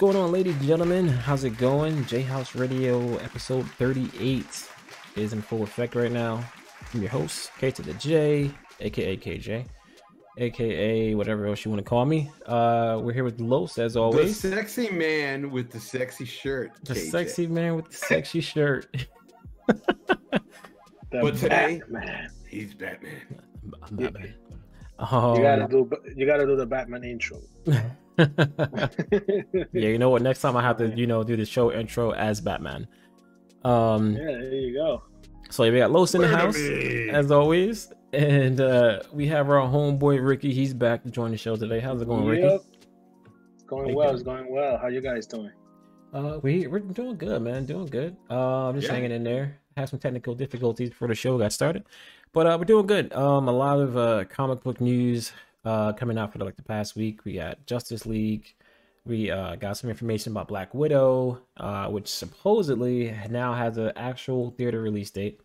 What's going on, ladies and gentlemen? How's it going? J House Radio episode 38 is in full effect right now. I'm your host, K to the J, aka KJ, aka whatever else you want to call me. Uh, we're here with Los as always. The always. sexy man with the sexy shirt. The KJ. sexy man with the sexy shirt. But today- Batman. He's Batman. I'm Batman. Um, You gotta do. You gotta do the Batman intro. yeah, you know what? Next time I have to, you know, do the show intro as Batman. Um, Yeah, there you go. so we got Los in the Wait a house as always, and uh we have our homeboy Ricky. He's back to join the show today. How's it going, Ricky? Yep. It's going How well. doing? It's going well. How you guys doing? Uh, we we're doing good, man. Doing good. Uh, I'm just Yeah. hanging in there. Had some technical difficulties before the show got started, but uh, we're doing good. Um, a lot of uh comic book news uh coming out for the, like the past week. We got Justice League. We uh got some information about Black Widow, uh, which supposedly now has an actual theater release date,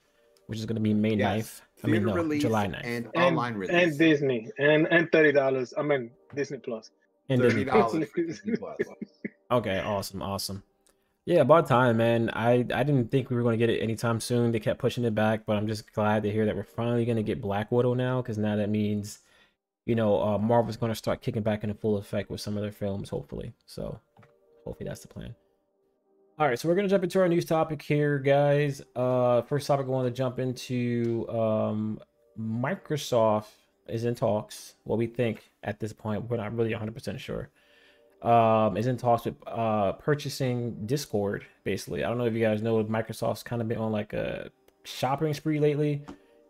which is going to be May 9th. Yes. I mean, Theater no, release July 9th. and, And, online release. and Disney and and thirty dollars. I mean Disney Plus. And $30 Disney Plus. Okay, awesome, awesome. Yeah, about time, man. I I didn't think we were going to get it anytime soon. They kept pushing it back, but I'm just glad to hear that we're finally going to get Black Widow now, because now that means, you know, uh, Marvel's going to start kicking back into full effect with some of their films, hopefully. So, hopefully that's the plan. All right, so we're gonna jump into our news topic here, guys. Uh, first topic I want to jump into. Um, Microsoft is in talks. What we think at this point, we're not really 100% sure um, is in talks with uh, purchasing Discord. Basically, I don't know if you guys know, Microsoft's kind of been on like a shopping spree lately.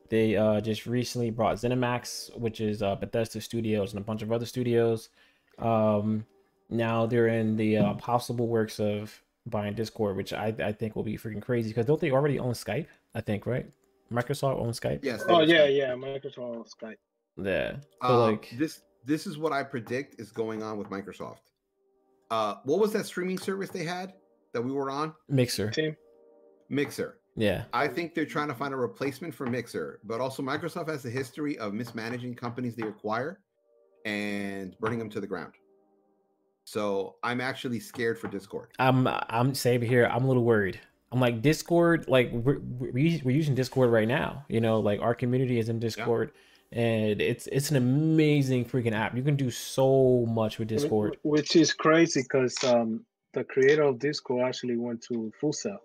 They uh, just recently brought ZeniMax, which is uh, Bethesda Studios and a bunch of other studios. Um, now they're in the uh, possible works of buying Discord, which I, I think will be freaking crazy because don't they already own Skype? I think right. Microsoft owns Skype. Yes. Oh there's- yeah, yeah. Microsoft owns Skype. Yeah. So Uh, like, this this is what I predict is going on with Microsoft. Uh, what was that streaming service they had that we were on? Mixer. Team. Mixer. Yeah. I think they're trying to find a replacement for Mixer, but also Microsoft has a history of mismanaging companies they acquire and burning them to the ground. So I'm actually scared for Discord. I'm I'm same here. I'm a little worried. I'm like Discord, like we're we're we're using Discord right now. You know, like our community is in Discord, and it's it's an amazing freaking app. You can do so much with Discord. Which is crazy because um the creator of Discord actually went to Full Sail.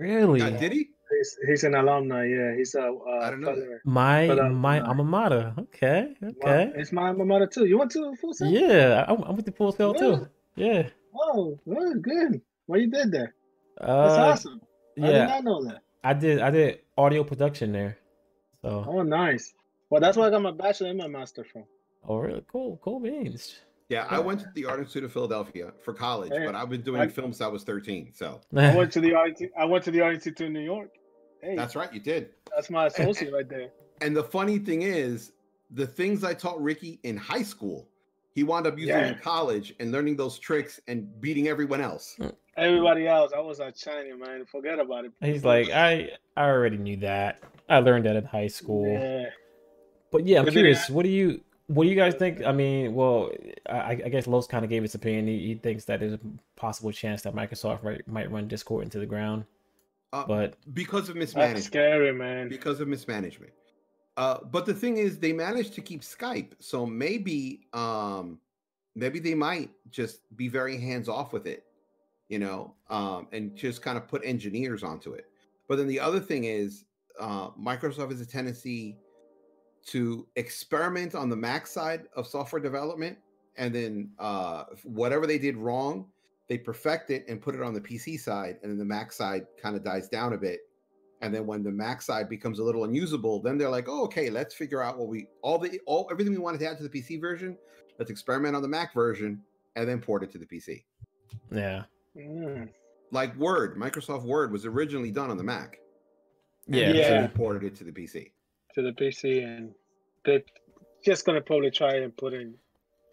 Really, Uh, did he? He's, he's an alumni. Yeah, he's a. Uh, I don't know that. fellow- my But, uh, my uh, alma mater. Okay, Wow, okay. It's my alma mater too. You went to Full Sail? Yeah, I'm, I'm with the Full Sail Yeah. too. Yeah. Oh, good, good. What you did there? That's Uh, awesome. I did not know that. I did. I did audio production there. So, Oh, nice. Well, that's where I got my bachelor and my master from. oh, really cool, cool beans. Yeah, I went to the Art Institute of Philadelphia for college, Hey, but I've been doing I- films since I was 13. So I went to the art. I went to the art institute in New York. Hey, that's right, you did. that's my associate right there. And the funny thing is, the things I taught Ricky in high school, he wound up using Yeah. in college and learning those tricks and beating everyone else. Everybody else, I was a Chinese man. Forget about it. He's like, I I already knew that. I learned that in high school. yeah. But yeah, I'm But curious. I- What do you what do you guys think? I mean, well, I, I guess Los kind of gave his opinion. He, he thinks that there's a possible chance that Microsoft might, might run Discord into the ground. Uh, But because of mismanagement, That's scary, man. Because of mismanagement. Uh, but the thing is, they managed to keep Skype, so maybe, um, maybe they might just be very hands off with it, you know, um, and just kind of put engineers onto it. But then the other thing is, uh, Microsoft has a tendency to experiment on the Mac side of software development, and then uh, whatever they did wrong, they perfect it and put it on the PC side, and then the Mac side kind of dies down a bit. And then when the Mac side becomes a little unusable, then they're like, "Oh, okay, let's figure out what we all the all everything we wanted to add to the PC version. Let's experiment on the Mac version and then port it to the PC." yeah, Mm. Like Word, Microsoft Word was originally done on the Mac. and yeah, then Yeah. they ported it to the PC. To the PC, and they're just gonna probably try and put in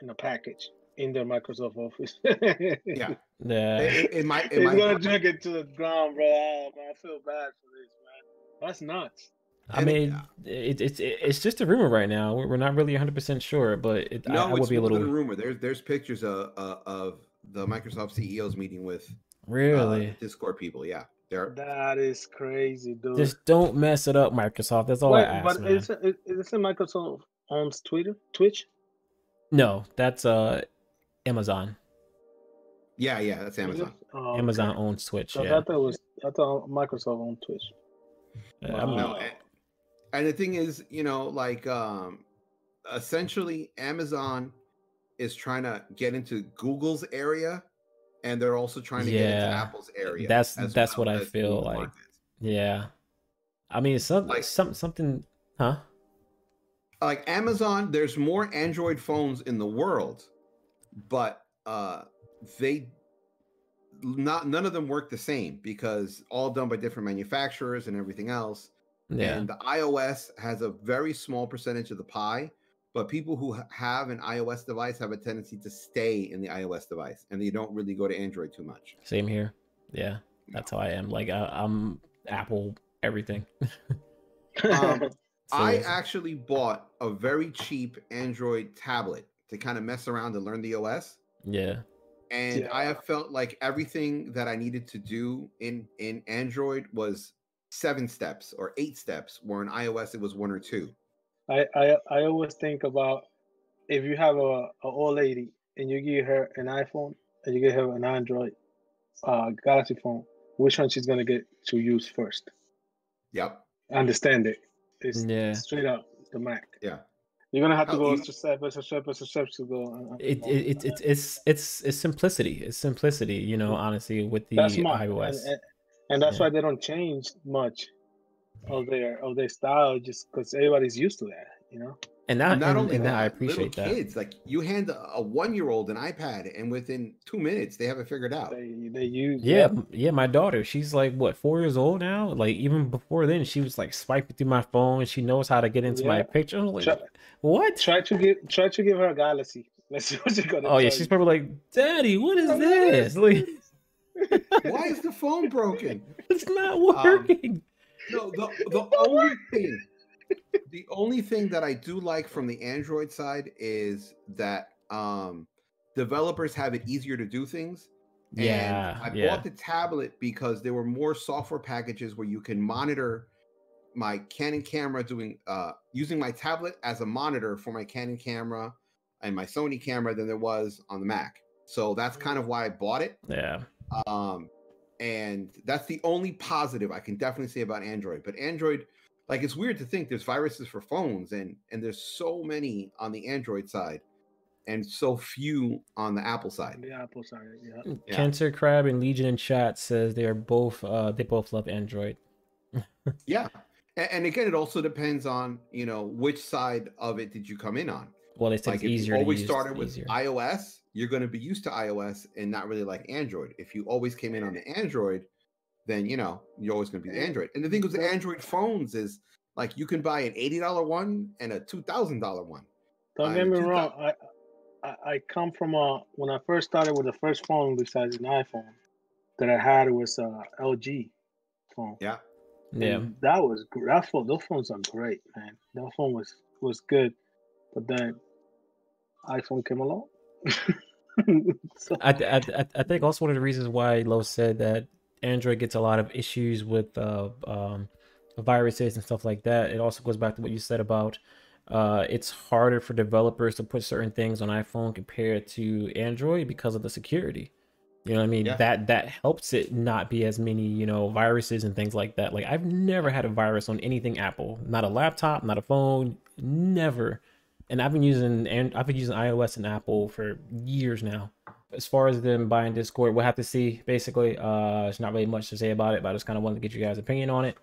in a package in their Microsoft Office. Yeah, yeah. it, it might. It He's might gonna drink it to the ground, bro. Oh, man, I feel bad for this, man. That's nuts. I and mean, it, it's it's just a rumor right now. We're we're not really 100 percent sure, but it, I, No, I would it's be a little. than a rumor. There's there's pictures of uh, of the Microsoft CEO's meeting with uh, Really? Discord people. Yeah, they're That is crazy, dude. Just don't mess it up, Microsoft. That's all Wait, I ask, but man. isn't, it- isn't Microsoft owns Twitter, Twitch? No, that's uh Amazon. yeah, yeah. That's Amazon. Oh, Amazon okay. owns Twitch. So I thought that was I thought Microsoft owned Twitch. Uh, I'm- No, and, and the thing is, you know, like um essentially Amazon is trying to get into Google's area and they're also trying to get into Yeah, Apple's area. that's- that's well what I feel like. market. yeah. I mean, some Like- some something, huh? Like Amazon, there's more Android phones in the world, but uh they not none of them work the same because all done by different manufacturers and everything else. Yeah. And the iOS has a very small percentage of the pie, but people who have an iOS device have a tendency to stay in the iOS device and they don't really go to Android too much. Same here. Yeah, that's how I am. Like I, I'm Apple everything. Um, I actually bought a very cheap Android tablet to kind of mess around and learn the OS. yeah. And I have felt like everything that I needed to do in in Android was seven steps or eight steps, where in iOS it was one or two. I, I I always think about if you have a, a old lady and you give her an iPhone and you give her an Android uh, Galaxy phone, which one she's gonna get to use first? Yep. Understand it? It's Yeah. straight up the Mac. Yeah. You're gonna have to How go you- to step by step by step to go. It, it, it, it it's it's it's simplicity. It's simplicity. You know, honestly, with the that's smart, iOS. and, and, and that's Yeah. why they don't change much of their of their style, just because everybody's used to that. You know. and that, not and, only and that, that, I appreciate that. kids like you hand a, a one-year-old an iPad, and within two minutes they have it figured out. They they use Yeah, m- yeah. My daughter, she's like what four years old now. Like even before then, she was like swiping through my phone. And she knows how to get into my Yeah. picture. I'm like, Try- what? Try to give try to give her a Galaxy. Let's see what she's gonna. Oh yeah, tell she's you. probably like, Daddy, what is this? Like, Why is the phone broken? it's not Um, working. No, the, the only thing, the only thing that I do like from the Android side is that um, developers have it easier to do things. yeah, and I yeah, bought the tablet because there were more software packages where you can monitor my Canon camera doing uh, using my tablet as a monitor for my Canon camera and my Sony camera than there was on the Mac. So that's kind of why I bought it. yeah. Um, and that's the only positive I can definitely say about Android. But Android, like it's weird to think there's viruses for phones and and there's so many on the Android side and so few on the Apple side. the Apple side. Yeah. Yeah. Cancer Crab and Legion in chat says they are both uh they both love Android. Yeah. And, and again, it also depends on you know which side of it did you come in on. Well, they say Like it's if easier you to always use, started with easier. iOS, you're going to be used to iOS and not really like Android. If you always came in on the Android, then you know you're always going to be the Android. And the thing with the Android phones is like you can buy an eighty dollar one and a two thousand dollar one. Don't Uh, get me 2000 wrong. I, I I come from a when I first started with the first phone besides an iPhone that I had was a LG phone. Yeah, yeah. That was gr- that phone. Those phones are great, man. That phone was was good, but then iPhone came along. so, I, I, I- think also one of the reasons why Lo said that Android gets a lot of issues with uh, um, viruses and stuff like that. It also goes back to what you said about uh, it's harder for developers to put certain things on iPhone compared to Android because of the security. You know what I mean? Yeah. That that helps it not be as many, you know, viruses and things like that. Like I've never had a virus on anything Apple. Not a laptop, not a phone, never. And I've been using and I've been using iOS and Apple for years now. As far as them buying Discord, we'll have to see. Basically, uh, there's not really much to say about it, but I just kind of wanted to get you guys' opinion on it.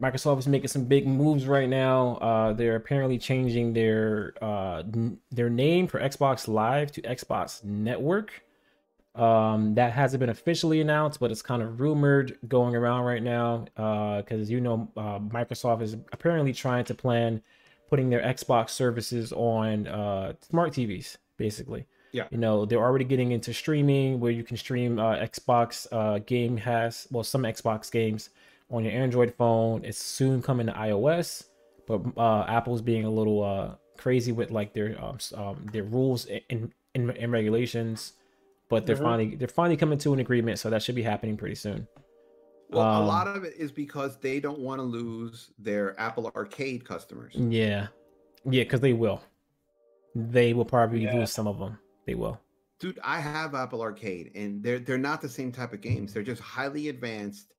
Microsoft is making some big moves right now. Uh, they're apparently changing their uh, their name for Xbox Live to Xbox Network. Um, that hasn't been officially announced, but it's kind of rumored going around right now. Uh, because you know, uh, Microsoft is apparently trying to plan putting their Xbox services on uh, smart TVs, basically. Yeah. You know, they're already getting into streaming where you can stream uh, Xbox uh, Game has well some Xbox games on your Android phone. It's soon coming to iOS, but uh, Apple's being a little uh, crazy with like their um, um, their rules and, and, and regulations but they're Mhm. finally they're finally coming to an agreement, so that should be happening pretty soon. Well, a Um, lot of it is because they don't want to lose their Apple Arcade customers. Yeah, yeah, because they will. They will probably Yeah. lose some of them. They will. Dude, I have Apple Arcade, and they're they're not the same type of games. They're just highly advanced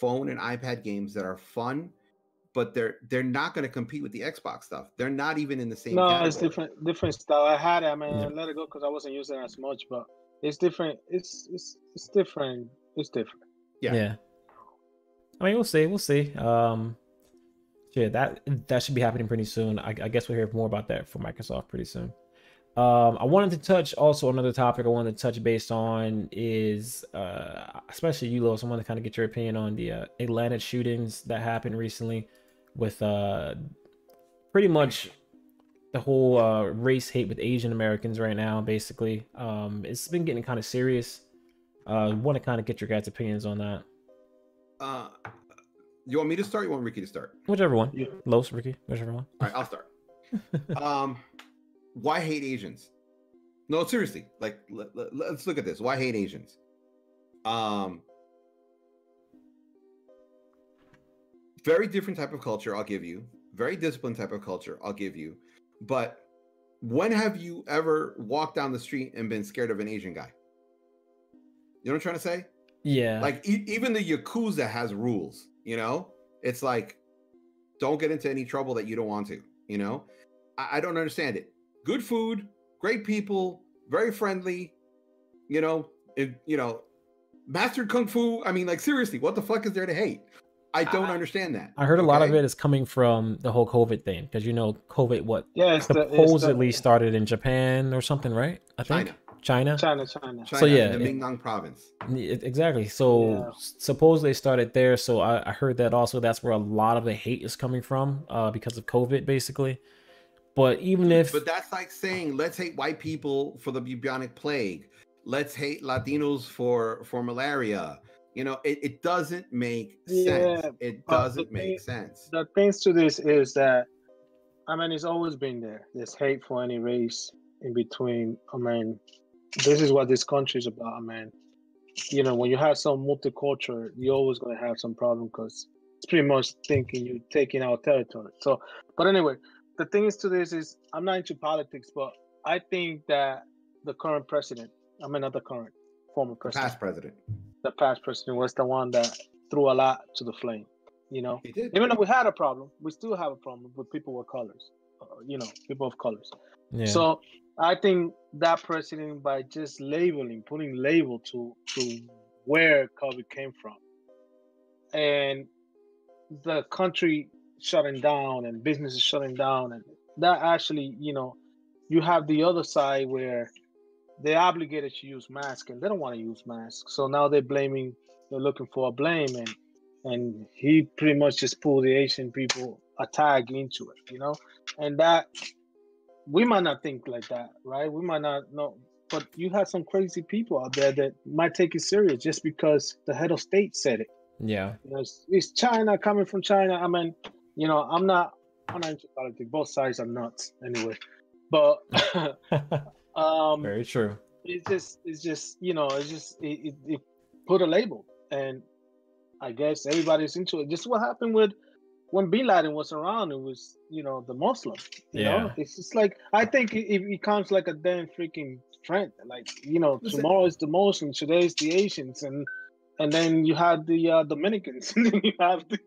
phone and iPad games that are fun, but they're they're not going to compete with the Xbox stuff. They're not even in the same. No, category. it's different different style. I had it, I mean, Yeah. I let it go because I wasn't using it as much, but it's different. It's it's it's different. It's different. Yeah. Yeah. I mean, we'll see. We'll see. Um, yeah, that that should be happening pretty soon. I, I guess we'll hear more about that from Microsoft pretty soon. Um, I wanted to touch also another topic I wanted to touch based on is uh, especially you, Los. I want to kind of get your opinion on the uh, Atlanta shootings that happened recently with uh, pretty much the whole uh, race hate with Asian Americans right now. Basically, um, it's been getting kind of serious. Uh, want to kind of get your guys' opinions on that. Uh, you want me to start? Or you want Ricky to start? Whichever one. Yeah. Los, Ricky, whichever one. All right, I'll start. um, why hate Asians? No, seriously. Like, let, let, let's look at this. Why hate Asians? Um, very different type of culture. I'll give you. Very disciplined type of culture. I'll give you. But when have you ever walked down the street and been scared of an Asian guy? You know what I'm trying to say? Yeah. like e- even the yakuza has rules you know? It's like don't get into any trouble that you don't want to you know? I, I don't understand it. Good food great people very friendly you know? It, you know mastered kung fu i mean like seriously what the fuck is there to hate? I don't I- understand that I heard a lot of it is coming from the whole COVID thing because you know COVID what Yeah, it's the, it's supposedly the, started in Japan or something, right? I think. china China. China, China. china yeah, in the Mingnan province Yeah, Exactly. So Yeah. s- supposedly started there. So I, I heard that also that's where a lot of the hate is coming from, uh, because of COVID, basically. But even if but that's like saying let's hate white people for the bubonic plague let's hate latinos for for malaria you know it, it doesn't make sense Yeah, it doesn't make thing- sense The things to this is that, I mean, it's always been there. There's hate for any race in between. I mean, this is what this country is about. man. you know, when you have some multicultural, you're always going to have some problem because it's pretty much thinking you're taking our territory. So, but anyway, the thing is to this is I'm not into politics, but I think that the current president, I mean, not the current, former president, past president the past president was the one that threw a lot to the flame. You know, he did even though we had a problem, we still have a problem with people with colors. Uh, you know, people of colors. yeah, So I think that president, by just labeling, putting label to to where COVID came from, and the country shutting down and businesses shutting down, and that actually, you know, you have the other side where they're obligated to use masks and they don't want to use masks. So now they're blaming, they're looking for a blame, and and he pretty much just pulled the Asian people a tag into it, you know, and that we might not think like that, right? We might not know, but you have some crazy people out there that might take it serious just because the head of state said it. yeah, You know, it's, it's China coming from China. I mean, you know, I'm not, I'm not into politics. Both sides are nuts anyway, but um, very true. it's just, it's just, you know, it's just, it, it, it put a label, and I guess everybody's into it. Just what happened with when Bin Laden was around, it was, you know, the Muslim. You know, Yeah. it's just like I think it, it becomes like a damn freaking trend. Like, you know, Listen- tomorrow is the Muslims, today is the Asians, and and then you have the uh, Dominicans, and then you have the,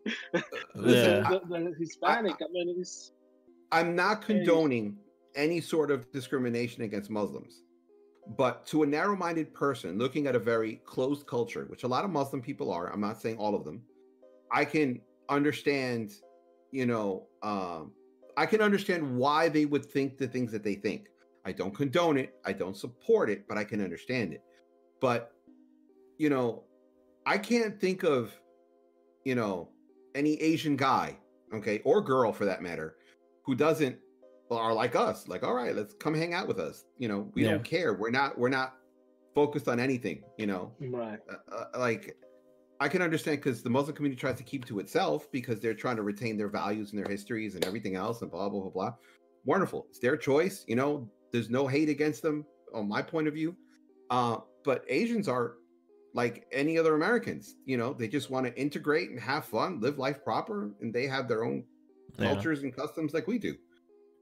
Yeah. the, the Hispanic. I mean, it's I'm not condoning any sort of discrimination against Muslims, but to a narrow minded person looking at a very closed culture, which a lot of Muslim people are, I'm not saying all of them, I can understand, you know, um, I can understand why they would think the things that they think. I don't condone it, I don't support it, but I can understand it. But, you know, I can't think of, you know, any Asian guy, okay, or girl for that matter, who doesn't are like us like all right let's come hang out with us you know we Yeah. don't care we're not we're not focused on anything you know right. uh, uh, like i can understand because the muslim community tries to keep to itself because they're trying to retain their values and their histories and everything else and blah blah blah blah wonderful it's their choice you know there's no hate against them on my point of view Uh, but Asians are like any other Americans. You know, they just want to integrate and have fun, live life proper, and they have their own Yeah. cultures and customs like we do.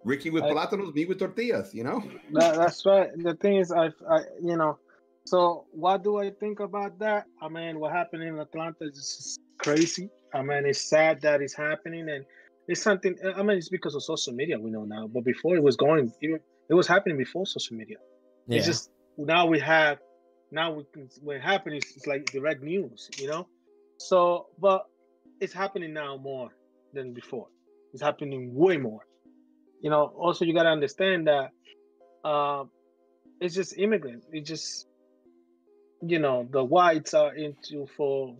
Ricky with I- plátanos, me with tortillas. You know. That, that's right. The thing is, I, I, you know, so what do I think about that? I mean, what happened in Atlanta is just crazy. I mean, it's sad that it's happening, and it's something. I mean, it's because of social media we know now, but before it was going, it was happening before social media. Yeah. It's just now we have, now we can, when it happens, it's like direct news, you know. So, but it's happening now more than before. It's happening way more. You know. Also, you got to understand that uh, it's just immigrants. It just, you know, the whites are into for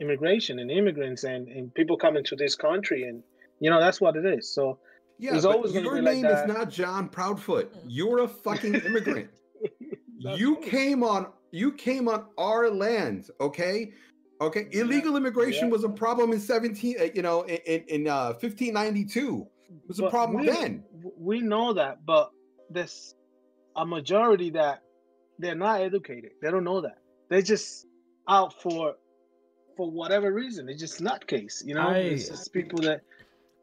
immigration and immigrants and and people coming to this country and you know that's what it is. So Yeah, It's but always your be like name that. is not John Proudfoot. You're a fucking immigrant. you true. came on you came on our land, okay? Okay, Yeah, illegal immigration yeah. was a problem in 17 uh, you know in in, in uh 1592. It was a problem we, then. We know that, but there's a majority that they're not educated. They don't know that. They're just out for for whatever reason. It's just nutcase, you know. I- it's just people that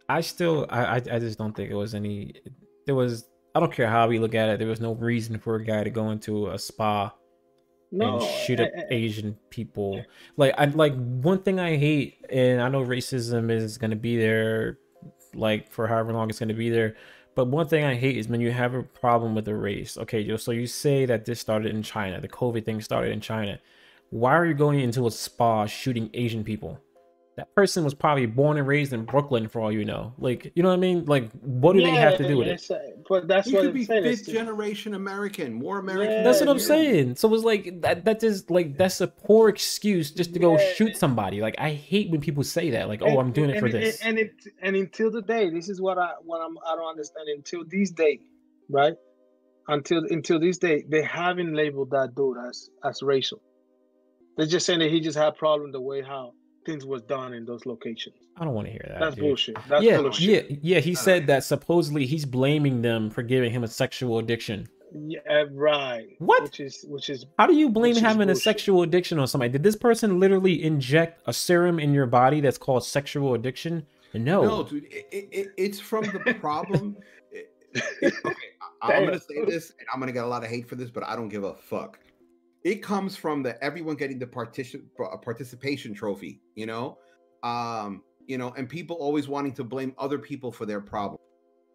I still, I, I, just don't think it was any. There was, I don't care how we look at it. There was no reason for a guy to go into a spa no and shoot up Asian people. Like, I like one thing I hate, and I know racism is gonna be there, like for however long it's gonna be there. But one thing I hate is when you have a problem with a race. Okay, so you say that this started in China, the COVID thing started in China. Why are you going into a spa shooting Asian people? That person was probably born and raised in Brooklyn, for all you know. Like, you know what I mean? Like, what do they have to do with it? But that's He what could I'm be saying. fifth generation American, more American. That's what I'm you. saying. So it's like that. That is like that's a poor excuse just to go Yeah. shoot somebody. Like I hate when people say that. Like, oh, and- I'm doing it and, for and- this. And it and until the day, this is what I what I'm I don't understand. Until this day, right? Until until this day, they haven't labeled that dude as as racial. They're just saying that he just had problem the way how things was done in those locations. I don't want to hear that. That's dude. bullshit. That's yeah, full of shit. yeah, yeah. He said that supposedly he's blaming them for giving him a sexual addiction. Yeah, right. What? Which is which is How do you blame having a sexual addiction on somebody? Did this person literally inject a serum in your body that's called sexual addiction? No. No, dude, it, it, it- it's from the problem. it- it- okay, I, am gonna say this, and I'm gonna get a lot of hate for this, but I don't give a fuck. It comes from the everyone getting the partition participation trophy, you know, um, you know, and people always wanting to blame other people for their problem.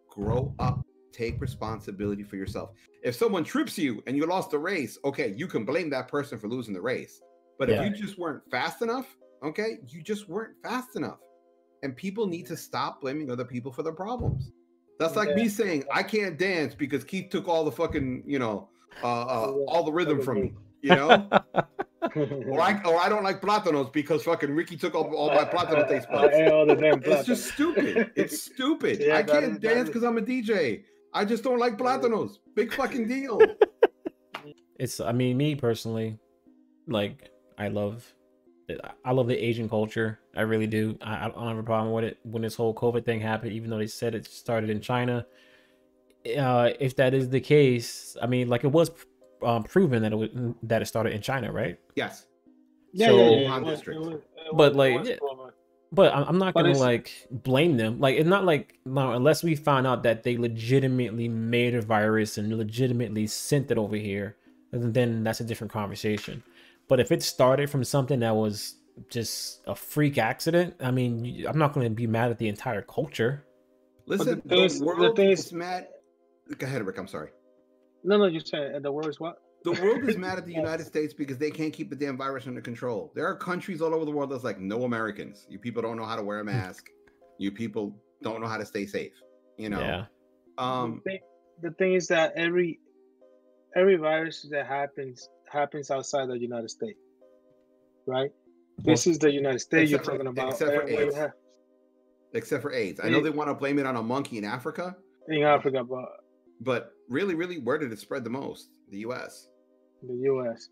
Grow up, take responsibility for yourself. If someone trips you and you lost the race, okay, you can blame that person for losing the race. But Yeah. if you just weren't fast enough, okay, you just weren't fast enough and people need to stop blaming other people for their problems. That's like me saying I can't dance because Keith took all the fucking, you know, uh, uh, all the rhythm from me, you know, or I or I don't like plátanos because fucking Ricky took all, all my plátano taste buds. ate all the damn It's just stupid. It's stupid. Yeah, I can't is- dance because I'm a DJ. I just don't like plátanos. Big fucking deal. it's i mean me personally like i love i love the asian culture i really do I, I don't have a problem with it when this whole covid thing happened even though they said it started in china uh if that is the case i mean like it was um, proven that it was that it started in china right Yes. Yeah, So- yeah, yeah. Wuhan it was- district. it was- it But, was- it like, was yeah. proven. but I'm I'm not But gonna it's- like blame them. Like it's not like no, unless we find out that they legitimately made a virus and legitimately sent it over here, then that's a different conversation. But if it started from something that was just a freak accident, I mean, you- I'm not gonna be mad at the entire culture. Listen, thing is- the the world thing is is- mad. Go ahead, Rick. I'm sorry. No, no, you're saying the word is what? The world is mad at the United States because they can't keep the damn virus under control. There are countries all over the world that's like, no Americans. You people don't know how to wear a mask. You people don't know how to stay safe. You know. Yeah. Um. the, thing, the thing is that every every virus that happens happens outside the United States, right? This is the United States you're Except for- talking about. except for where you AIDS. have- Except for AIDS. I know they want to blame it on a monkey in Africa, in Africa, but but really, really, where did it spread the most? The U.S. the U.S.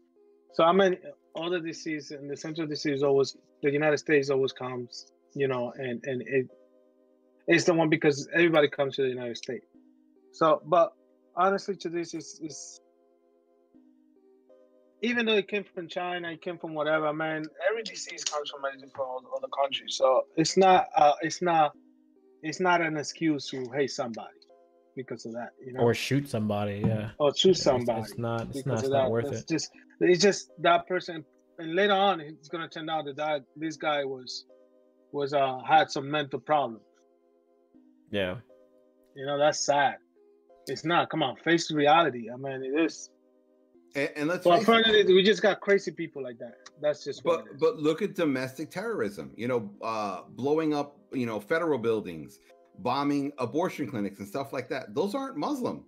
So I mean, all the disease and the central disease always the United States always comes, you know, and and it it's the one because everybody comes to the United States. So, but honestly, to this is is even though it came from China, it came from whatever, man. Every disease comes from a different other countries, so it's not, uh, it's not, it's not an excuse to hate somebody because of that, you know, or shoot somebody. Yeah, or shoot somebody. It's, not. It's not, it's of not that. worth It's it. just it's just that person, and later on, it's gonna turn out that, that this guy was was uh had some mental problems. Yeah. You know, that's sad. It's not. Come on, face reality. I mean, it is. And, and let's But face it, we just got crazy people like that. That's just what. but it is. but look at domestic terrorism you know uh blowing up you know federal buildings bombing abortion clinics and stuff like that those aren't muslim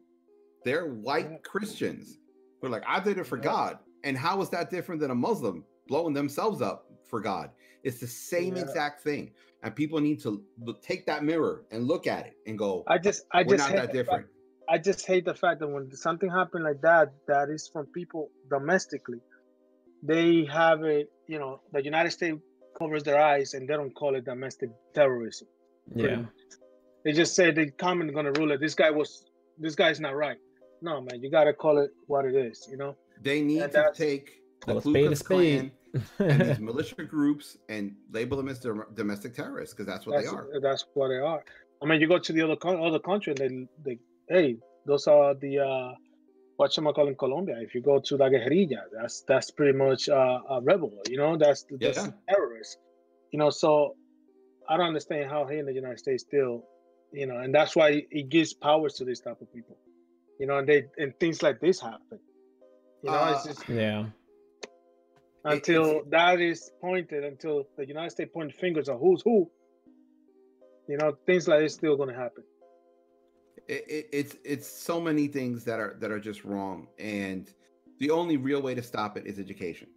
they're white Yeah. christians who are like i did it for Yeah. god and how is that different than a muslim blowing themselves up for god it's the same Yeah. exact thing and people need to look, take that mirror and look at it and go I just, I we're just not hate that the fact- I just hate the fact that when something happened like that, that is from people domestically, they have it. You know, the United States covers their eyes and they don't call it domestic terrorism. pretty Yeah. Much. They just say the comment gonna rule it. This guy was, this guy's not right. No, man, you gotta call it what it is. You know. they need And to take the Call a Ku Klux. Klan and these militia groups and label them as dom- domestic terrorists because that's what that's they are. that's what they are. I mean, you go to the other con- other country and they, they, hey, those are the uh, what you call in Colombia. If you go to La Guerrilla, that's that's pretty much uh, a rebel. You know, that's that's Yeah. terrorist. You know, so I don't understand how here in the United States still, you know, and that's why it gives powers to this type of people. You know, and they and things like this happen. You know, it's Uh, just yeah. until that is pointed, until the United States point fingers at who's who. You know, things like this still gonna happen. it, it, it's it's so many things that are that are just wrong and the only real way to stop it is education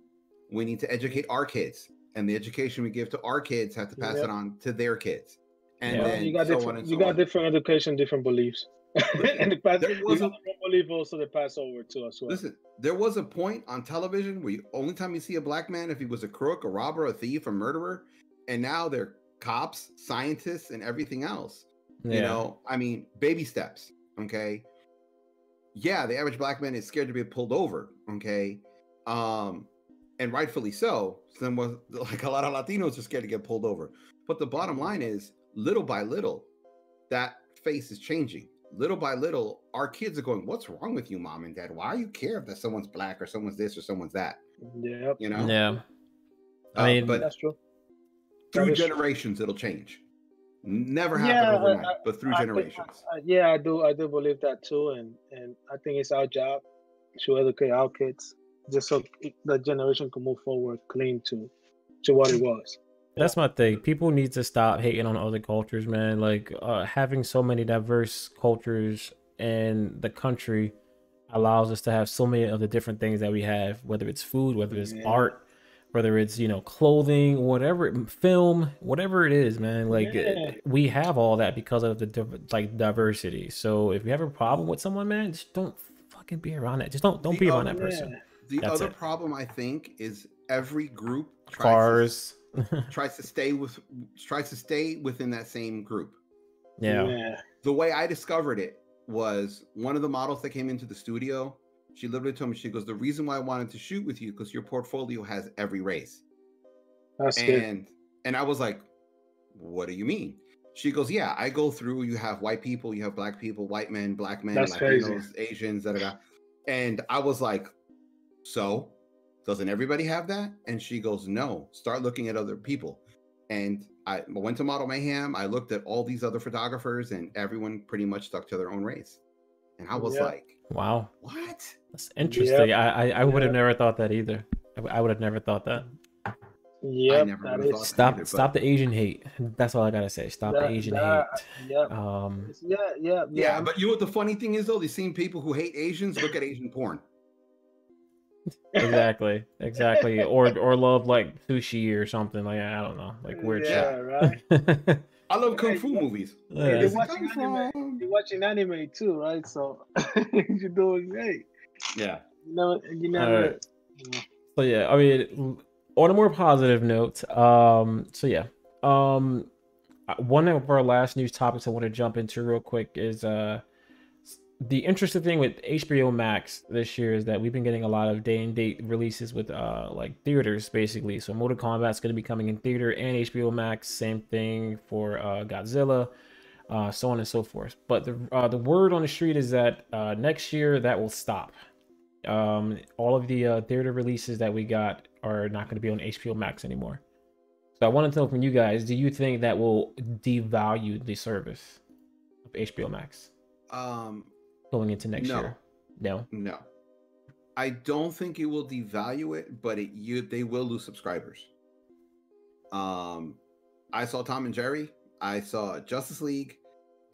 we need to educate our kids and the education we give to our kids have to pass Yep. it on to their kids and Yeah. Then you got so different, on and you so got on. different education, different beliefs, and the pass, There was a- one belief also the pass over to as well. listen there was a point on television where you, only time you see a black man if he was a crook a robber a thief a murderer and now they're cops scientists and everything else Yeah. you know i mean baby steps okay yeah the average black man is scared to be pulled over okay um and rightfully so then was like a lot of latinos are scared to get pulled over but the bottom line is little by little that face is changing little by little our kids are going what's wrong with you mom and dad why do you care if that someone's black or someone's this or someone's that Yeah. you know Yeah. Uh, I mean, but that's true. through that is true. generations it'll change never happen Yeah, overnight I- but through I think- generations Uh, yeah, I do. I do believe that too, and and I think it's our job to educate our kids, just so the generation can move forward clean to to what it was. That's my thing. People need to stop hating on other cultures, man. Like uh, having so many diverse cultures in the country allows us to have so many of the different things that we have, whether it's food, whether it's Yeah. art, whether it's you know clothing, whatever, film, whatever it is, man. Like uh, Yeah. we have all that because of the div- like diversity. So if you have a problem with someone, man, just don't fucking be around it. Just don't don't The be around other- that person. The That's other it. problem I think is every group tries Cars. To, tries to stay with tries to stay within that same group. yeah. yeah. The way I discovered it was one of the models that came into the studio. She literally told me she goes, "The reason why I wanted to shoot with you because your portfolio has every race." That's good. And and I was like, "What do you mean?" She goes, "Yeah, I go through. You have white people, you have black people, white men, black men, That's crazy. Latinos, Asians, da da da." And I was like, "So, doesn't everybody have that?" And she goes, "No. Start looking at other people." And I went to Model Mayhem. I looked at all these other photographers, and everyone pretty much stuck to their own race. And I was Yeah. like, Wow. "What?" That's interesting. I I, I would have Yeah. never thought that either. I, would have never thought that. Yep, never that would've is. Stop either, but- stop the Asian hate. That's all I gotta say. Stop the Asian that- hate. Yep. Um Yeah, yeah, yeah. Yeah, but you know what the funny thing is though? These same people who hate Asians look at Asian porn. Exactly. Exactly. Or or love like sushi or something. Like I don't know. Like weird yeah, right. shit. I love kung fu movies. Yeah. You're watching come anime. from? You're watching anime too, right? So you're doing great. Yeah. You never, you never. Alright. So yeah, I mean, on a more positive note, um, so yeah, um, uh, one of our last news topics I want to jump into real quick is uh, the interesting thing with HBO Max this year is that we've been getting a lot of day and date releases with uh like theaters basically. So Mortal Kombat's going to be coming in theater and HBO Max. Same thing for uh, Godzilla, uh, so on and so forth. But the uh, the word on the street is that uh, next year that will stop. Um, all of the uh, theater releases that we got are not going to be on HBO Max anymore. So I want to know from you guys: Do you think that will devalue the service of HBO Max? Um, going into next No. year? No. no, I don't think it will devalue it, but it you they will lose subscribers. Um, I saw Tom and Jerry. I saw Justice League,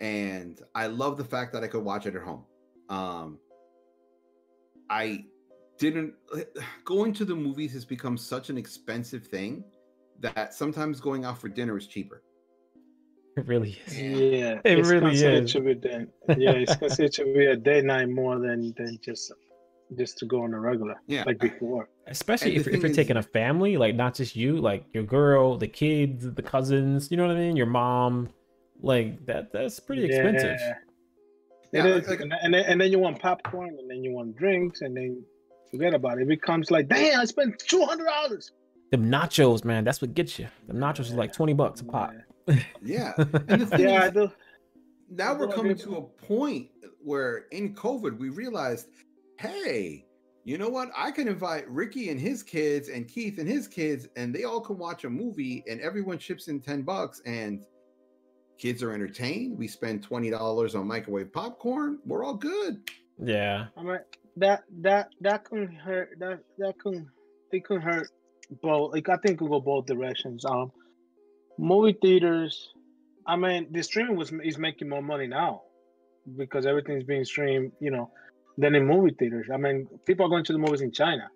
and I love the fact that I could watch it at home. Um, I didn't going to the movies has become such an expensive thing that sometimes going out for dinner is cheaper. It really is. Yeah, It it's really considered is. To be then, yeah, it's considered to be a day night more than than just just to go on a regular Yeah, like before. Especially And if, if you're is- taking a family, like not just you, like your girl, the kids, the cousins, you know what I mean? Your mom. Like that that's pretty expensive. Yeah. Yeah, It like- is, like- and, and then, and then you want popcorn, and then you want drinks, and then forget about it. It becomes like, damn, I spent two hundred dollars. Them nachos, man, that's what gets you. The nachos are like 20 bucks a pop. Yeah, and the thing Yeah, I is, do. now we're coming to a point where in COVID we realized, hey, you know what? I can invite Ricky and his kids and Keith and his kids, and they all can watch a movie, and everyone chips in ten bucks, and kids are entertained. We spend twenty dollars on microwave popcorn. We're all good. Yeah. I mean, that that that can hurt. That that can it can hurt both. Like I think it could go both directions. Um, movie theaters. I mean, the streaming was is making more money now because everything's being streamed. You know, than in movie theaters. I mean, people are going to the movies in China.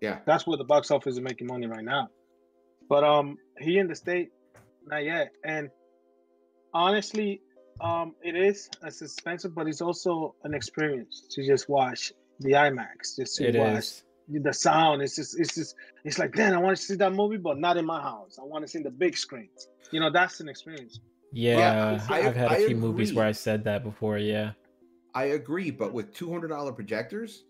Yeah. That's where the box office is making money right now. But um, here in the state, not yet. And honestly, um, it is it's expensive, but it's also an experience to just watch the IMAX, just to It watch is. The sound. It's just, it's just, it's like, man, I want to see that movie, but not in my house. I want to see the big screen. You know, that's an experience. Yeah. I- I've had a I few movies where. I said that before. Yeah. I agree, but with two hundred dollar projectors,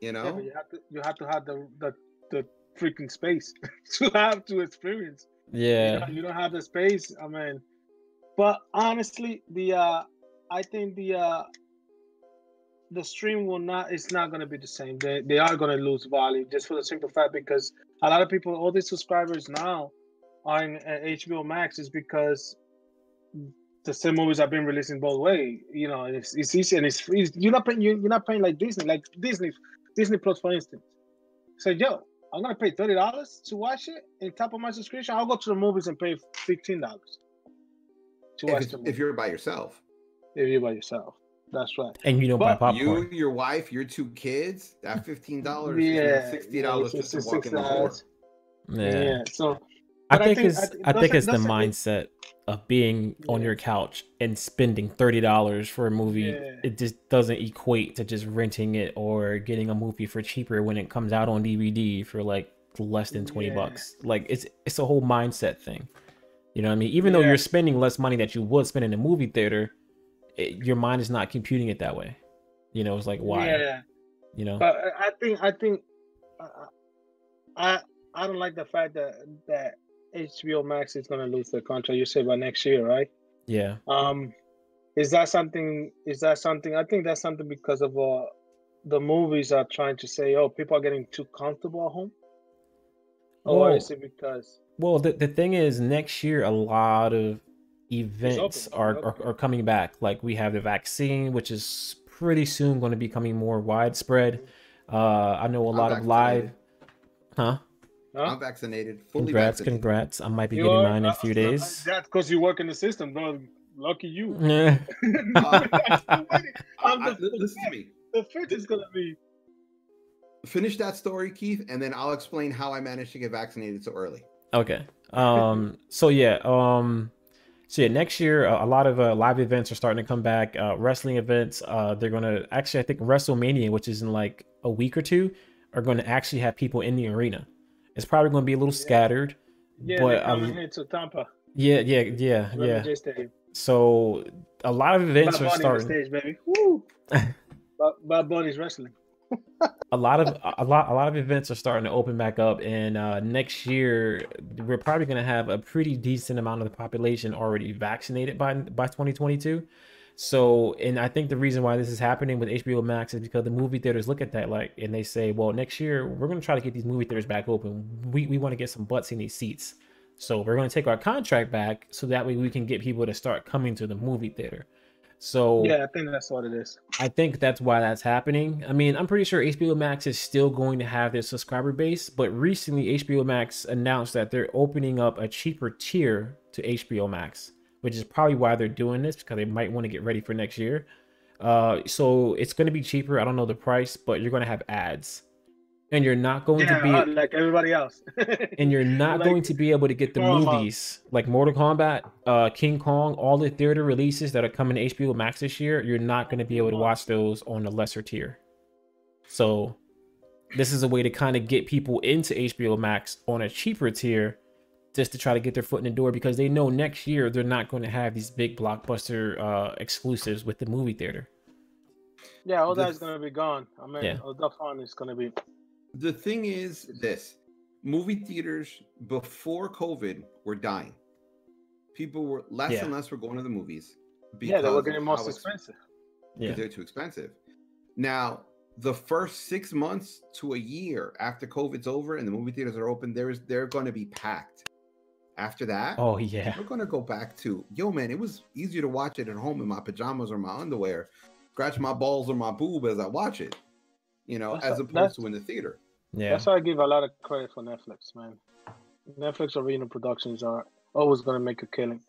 you know, but you have to, you have to have the the, the freaking space to have to experience. Yeah. don't- you don't have the space. I mean, but honestly, the uh, I think the uh, the stream will not. It's not going to be the same. They they are going to lose value just for the simple fact because a lot of people, all these subscribers now, are in uh, HBO Max is because the same movies have been releasing both way. You know, it's, it's easy and it's free. You're not paying. you- You're not paying like Disney, like Disney, Disney Plus, for instance. So yo, I'm gonna pay thirty dollars to watch it. On top of my subscription, I'll go to the movies and pay fifteen dollars to watch movie if you're by yourself, if you're by yourself. That's right. And you don't buy popcorn. you, your wife, your two kids, that fifteen dollars, Yeah, sixty dollars yeah, just to walk in the door. yeah. Yeah. So I But I think, think- it's I I, think it's the doesn't it- mindset of being on your couch and spending thirty dollars for a movie. Yeah. It just doesn't equate to just renting it or getting a movie for cheaper when it comes out on DVD for like less than twenty Yeah. bucks. Like it's it's a whole mindset thing. You know what I mean? Even though you're spending less money that you would spend in a movie theater, it, your mind is not computing it that way. You know, it's like why? yeah, You know? but I- think I think uh, I I don't like the fact that that HBO Max is gonna lose the contract. You say by next year, right? yeah. Um, is that something? Is that something? I think that's something because of uh, the movies are trying to say, oh, people are getting too comfortable at home, or Well, is it because? Well, the, the thing is, next year, a lot of events are, are, are coming back. Like, we have the vaccine, which is pretty soon going to be coming more widespread. Uh, I know a I'm lot of live. Huh? Huh? I'm vaccinated, fully Congrats, vaccinated. congrats. I might be You getting are- mine in a few days. That's because you work in the system, bro. Lucky you. Yeah. Uh, I'm I- the, li- listen to me. the fifth is gonna be. Finish that story, Keith, and then I'll explain how I managed to get vaccinated so early. Okay. Um. So yeah. Um. So yeah, next year a, a lot of uh, live events are starting to come back. Uh, wrestling events. Uh, they're gonna actually, I think WrestleMania, which is in like a week or two, are going to actually have people in the arena. It's probably going to be a little Yeah. scattered. Yeah, But, um, here to Tampa. Yeah, yeah, yeah, yeah. So a lot of events Bad are Bunny starting. stage, baby. Woo! Bad Bunny's wrestling. A lot of a lot a lot of events are starting to open back up and uh next year we're probably going to have a pretty decent amount of the population already vaccinated by by 2022 so and i think the reason why this is happening with hbo max is because the movie theaters look at that like and they say well next year we're going to try to get these movie theaters back open. We, we want to get some butts in these seats. So we're going to take our contract back so that way we can get people to start coming to the movie theater so Yeah, I think that's what it is. I think that's why that's happening. I mean, I'm pretty sure HBO Max is still going to have their subscriber base, but recently HBO Max announced that they're opening up a cheaper tier to HBO Max, which is probably why they're doing this because they might want to get ready for next year. Uh, so it's going to be cheaper. I don't know the price, but you're going to have ads, and you're not going Yeah, to be uh, like everybody else. and you're not Like going to be able to get the movies like Mortal Kombat, uh, King Kong, all the theater releases that are coming to HBO Max this year. You're not going to be able to watch those on the lesser tier. So, this is a way to kind of get people into HBO Max on a cheaper tier, just to try to get their foot in the door because they know next year they're not going to have these big blockbuster uh, exclusives with the movie theater. yeah, all The- that's gonna be gone. I mean, Yeah. all the fun is gonna be. The thing is this movie theaters before COVID were dying. People were less Yeah. and less were going to the movies. Yeah, they were getting how most expensive. because Yeah, they're too expensive. Now, the first six months to a year after COVID's over and the movie theaters are open, there is they're going to be packed. After that, oh yeah, we're going to go back to yo, man. It was easier to watch it at home in my pajamas or my underwear, scratch my balls or my boob as I watch it. You know, That's as opposed that's- to in the theater. Yeah, That's why I give a lot of credit for Netflix, man. Netflix original productions are always gonna make a killing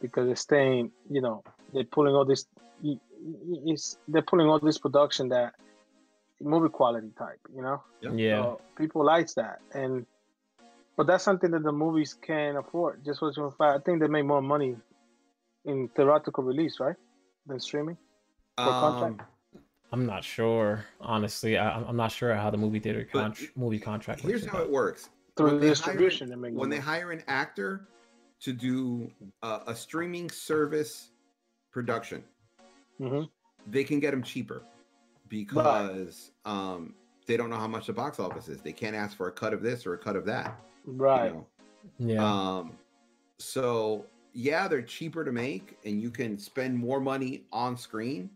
because they're staying. You know, they're pulling all this. y- y- It's they're pulling all this production that movie quality type. You know, yeah, So people likes that, and but that's something that the movies can afford. Just for the fact, I think they make more money in theatrical release, right, than streaming. For contract? Um, I'm not sure. Honestly, I, I'm not sure how the movie theater But contr movie contract. Works. Here's works how it works. Through When the they hire- distribution, they make more when they hire an actor to do uh, a streaming service production, Mhm. they can get them cheaper because um, they don't know how much the box office is. They can't ask for a cut of this or a cut of that. you Right. know? Yeah, Um, so yeah, they're cheaper to make, and you can spend more money on screen.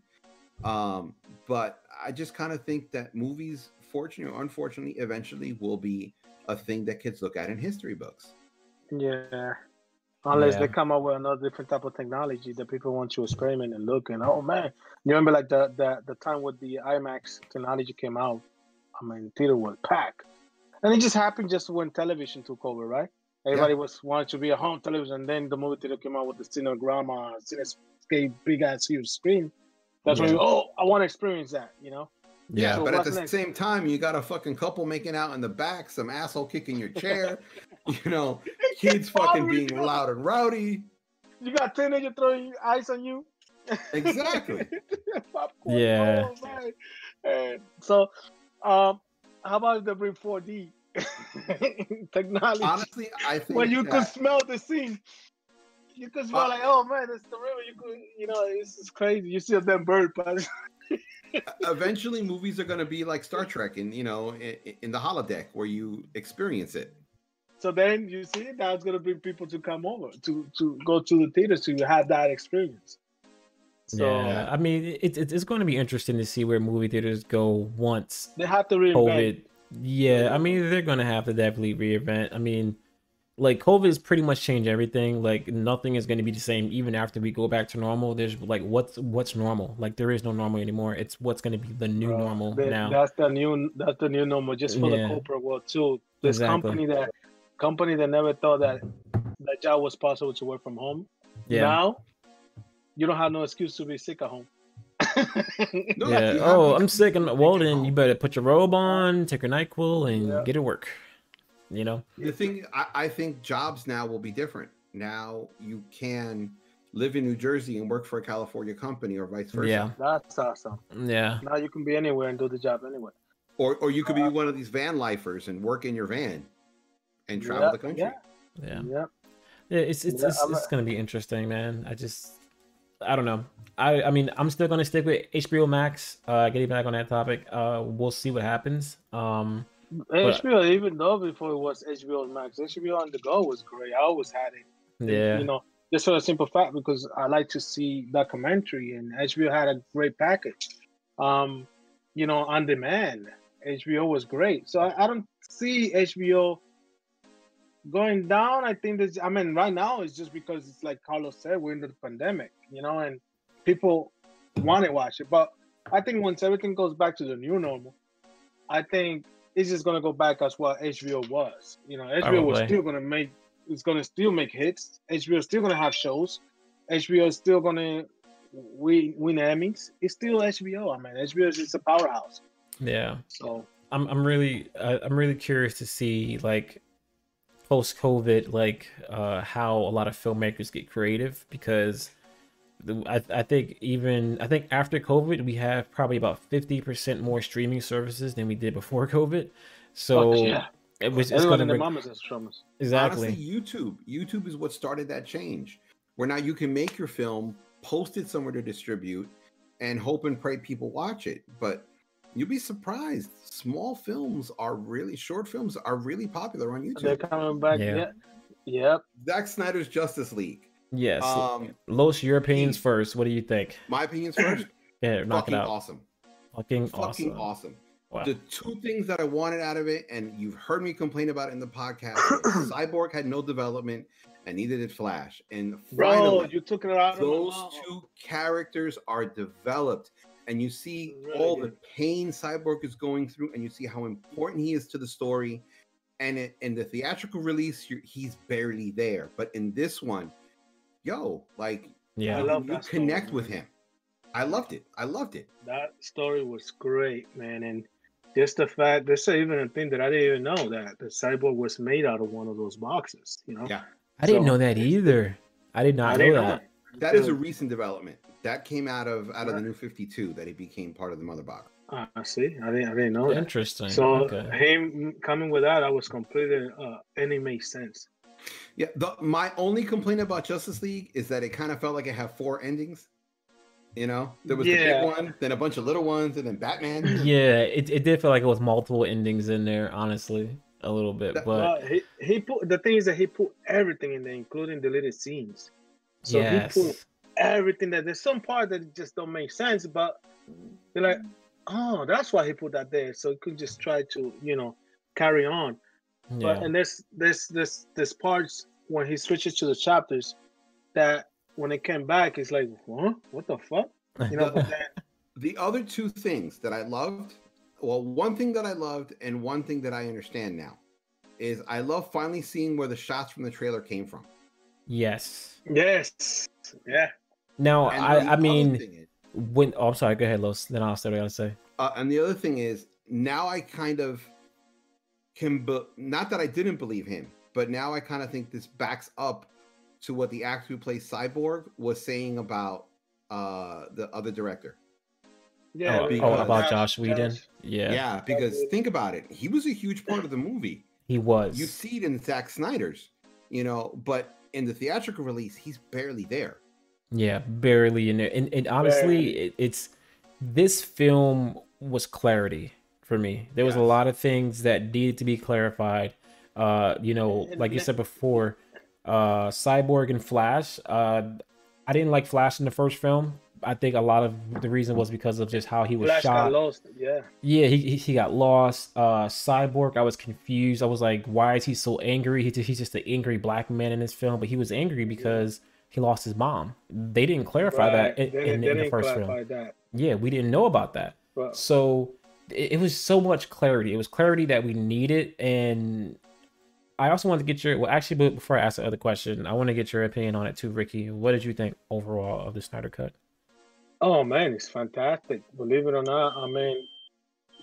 Um, but I just kind of think that movies, fortunately or unfortunately, eventually will be a thing that kids look at in history books. Yeah. Unless Yeah. they come up with another different type of technology that people want to experiment and look and oh man. You remember like the the, the time when the IMAX technology came out. I mean theater was packed. And it just happened just when television took over, right? Everybody was wanted to be a home television and then the movie theater came out with the Cinegrama, Cinescape big ass huge screen. That's when you oh I want to experience that, you know? Yeah, So but at the next? same time, you got a fucking couple making out in the back, some asshole kicking your chair, you know, kids fucking being loud and rowdy. You got teenager throwing ice on you. Exactly. Popcorn, Yeah. oh, so, um, how about the they bring 4D technology Honestly, I think where you that- could smell the scene? You could smell Uh, like, oh man, it's the river. You could, you know, it's, it's crazy. You see them bird pass. eventually movies are going to be like Star Trek and you know in, in the holodeck where you experience it. So then you see that's gonna bring people to come over to to go to the theaters to have that experience. So yeah. I mean, it, it, it's going to be interesting to see where movie theaters go once they have to reinvent. COVID. Yeah, I mean, they're going to have to definitely reinvent. I mean, like COVID has pretty much changed everything. Like nothing is going to be the same even after we go back to normal. There's like what's what's normal. Like there is no normal anymore. It's what's going to be the new Bro, normal that- now. That's the new that's the new normal just for Yeah. the corporate world too. This Exactly. company that company that never thought that that job was possible to work from home. Yeah. Now you don't have no excuse to be sick at home. No, yeah. Oh, I'm sick. I'm, well, then you better put your robe on, take your Nyquil, and Yeah. get to work. You know. The thing I, I think jobs now will be different. Now you can live in New Jersey and work for a California company or vice versa. Yeah. That's awesome. Yeah. Now you can be anywhere and do the job anyway. Or or you could be Uh, one of these van lifers and work in your van and travel Yeah, the country. yeah. Yeah. Yeah. Yeah, it's it's Yeah, it's, it's a- gonna be interesting, man. I just I don't know. I I mean, I'm still gonna stick with HBO Max. Uh, getting back on that topic, uh, we'll see what happens. Um, but- HBO, even though before it was HBO Max, HBO on the go was great. I always had it. yeah, You know, just for a simple fact because I like to see documentary and HBO had a great package. Um, you know, on demand. HBO was great. So I, I don't see HBO going down. I think that I mean right now it's just because it's like Carlos said, we're in the pandemic, you know, and people want to watch it. But I think once everything goes back to the new normal, I think it's just gonna go back as what HBO was. You know, HBO was still gonna make it's gonna still make hits. HBO is still gonna have shows. HBO is still gonna win win Emmys. It's still HBO. I mean, HBO is just a powerhouse. yeah. So I'm I'm really uh, I'm really curious to see like post COVID like uh how a lot of filmmakers get creative because I I think even I think after COVID we have probably about 50% more streaming services than we did before COVID. So fuck yeah, it was it's everyone gonna bring- mamas is strummers. exactly Honestly, YouTube. YouTube is what started that change. Where now you can make your film, post it somewhere to distribute, and hope and pray people watch it. But you'll be surprised. Small films are really short films are really popular on YouTube. They're coming back. Yeah. Yeah. Yep. Zack Snyder's Justice League. Yes. Um, Los, your opinions he- first. What do you think? my opinions first. Yeah, knock it out. awesome. Fucking, Fucking awesome. awesome. Wow. The two things that I wanted out of it, and you've heard me complain about in the podcast, Cyborg had no development, and neither did Flash. And Bro, finally, you took it out of my those mouth. two characters are developed and you see all the pain cyborg is going through and you see how important he is to the story and in the theatrical release you're, he's barely there but in this one yo like yeah. I you, love you that story, connect with man. him i loved it i loved it That story was great, man. And just the fact there's even a thing that I didn't even know that the cyborg was made out of one of those boxes. You know, Yeah. I didn't So- know that either. I did not I know didn't that. know. that is a recent development that came out of out of the new 52 that he became part of the mother box Uh, see, I didn't, I didn't know that. Interesting. So okay. him coming with that, I was completely, uh, and it made sense. Yeah the, my only complaint about justice league is that it kind of felt like it had four endings you know there was the big one then a bunch of little ones and then batman Yeah, it, it did feel like it was multiple endings in there, honestly, a little bit. That- But Uh, he he put the thing is that he put everything in there, including deleted scenes. So yes, he put everything that there's some part that just don't make sense, but they're like, oh, that's why he put that there, so he could just try to, you know, carry on. But and there's this this this parts when he switches to the chapters that when it came back, it's like, huh? What the fuck? You know, but then the other two things that I loved, well, one thing that I loved and one thing that I understand now is I love finally seeing where the shots from the trailer came from. yes. yes, yeah. Now, And I, I mean, is- when oh, I'm sorry. Go ahead, Los. Then I'll say what I gotta say. uh, and the other thing is now I kind of can, be, not that I didn't believe him, but now I kind of think this backs up to what the actor who plays Cyborg was saying about uh the other director. Yeah, oh, because- oh, about Joss Whedon. Joss. Yeah, yeah because think about it, he was a huge part of the movie. he was. you see it in Zack Snyder's, you know, but in the theatrical release, he's barely there. Yeah, barely in there. And, and honestly, it, it's this film was clarity for me. There was a lot of things that needed to be clarified. Uh, you know, like you said before, uh, Cyborg and Flash. Uh, I didn't like Flash in the first film. I think a lot of the reason was because of just how he was Flash shot. got lost. Yeah, Yeah, he, he he got lost. Uh, Cyborg, I was confused. I was like, why is he so angry? He, he's just an angry black man in this film, but he was angry because he lost his mom. They didn't clarify that in, in, in the first film. that. Yeah, we didn't know about that. But So it, it was so much clarity. It was clarity that we needed, and I also wanted to get your well. Actually, but before I ask the other question, I want to get your opinion on it too, Ricky. What did you think overall of the Snyder Cut? oh man, it's fantastic. Believe it or not, I mean,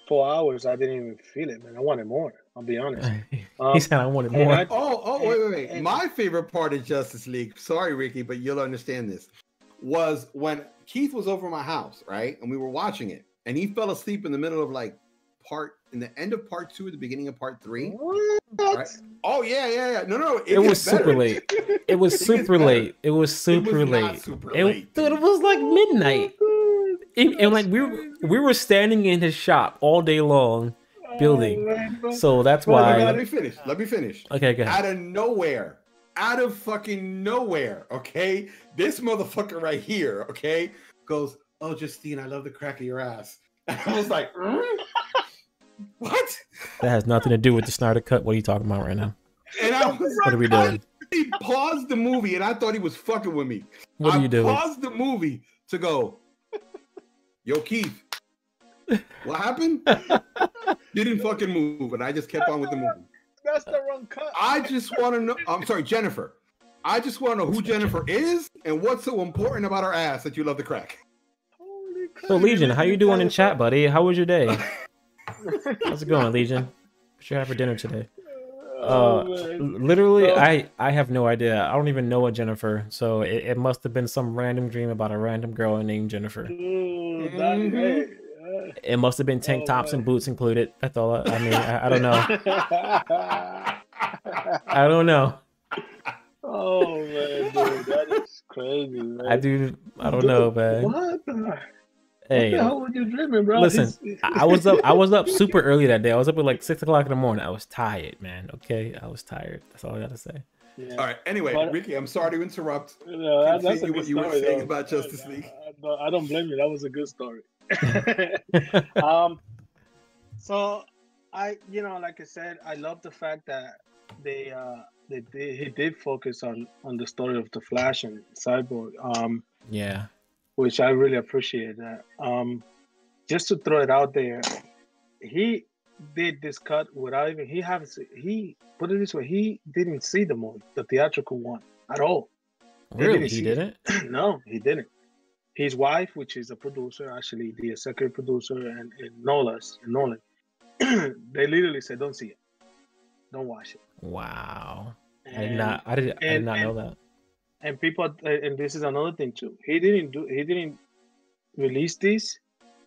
four hours I didn't even feel it, man. I wanted more. I'll be honest. Um, he said I wanted more. I- Oh, oh, wait, wait, wait. And- My favorite part of Justice League, sorry, Ricky, but you'll understand this, was when Keith was over my house, right? And we were watching it, and he fell asleep in the middle of like part in the end of part two, at the beginning of part three. What? Right. Oh yeah, yeah, yeah. No, no, It was gets super late. It was It super late. It was super was not late. super it, late, dude, it was like midnight. And, and, like we were, we were standing in his shop all day long, building. so that's Hold on, let me finish. Let me finish. Okay, go ahead. Out of nowhere, out of fucking nowhere, okay? This motherfucker right here, okay, goes, "Oh, Justine, I love the crack of your ass." And I was like, "Hmm? "What?" That has nothing to do with the Snyder cut. What are you talking about right now? And I was like, What are we doing? He paused the movie, and I thought he was fucking with me. What are you doing? Paused the movie to go. Yo, Keith, what happened? Didn't fucking move, and I just kept on with the movie. That's the wrong cut. I just want to know. I'm sorry, Jennifer. I just want to know who Jennifer is and what's so important about her ass that you love the crack. Holy crap. So Legion, how you doing in chat, buddy? How was your day? How's it going, Legion? What you have for dinner today? Oh, Uh, man. literally, So- I I have no idea. I don't even know a Jennifer. So it, it must have been some random dream about a random girl named Jennifer. Ooh, that- Mhm. uh, It must have been tank Oh, tops and boots included. That's all. I, I mean, I, I don't know. know. I don't know. oh man, dude, that is crazy, man. I do. I don't know, man. What the, Hey, what the hell were you dreaming, bro? listen, I I was up. I was up super early that day. I was up at like six o'clock in the morning. I was tired, man. Okay, I was tired. That's all I gotta say. Yeah. All right. Anyway, But- Ricky, I'm sorry to interrupt. No, that, that's a Continue good what you were saying though. about Justice I- League. I, no, I don't blame you. That was a good story. um, so I, you know, like I said, I love the fact that they, uh, they, they he did focus on on the story of the Flash and Cyborg, um, yeah. Which I really appreciate that. Um, just to throw it out there, he did this cut without even he haven't he put it this way he didn't see the movie the theatrical one at all Really, didn't he didn't. no, he didn't. His wife, which is a producer, actually the executive producer, and, and Nolan's Nolan, they literally said, "Don't see it, don't watch it." Wow. I did not. I did. I did and- not know that. And people, and this is another thing too. He didn't do. He didn't release this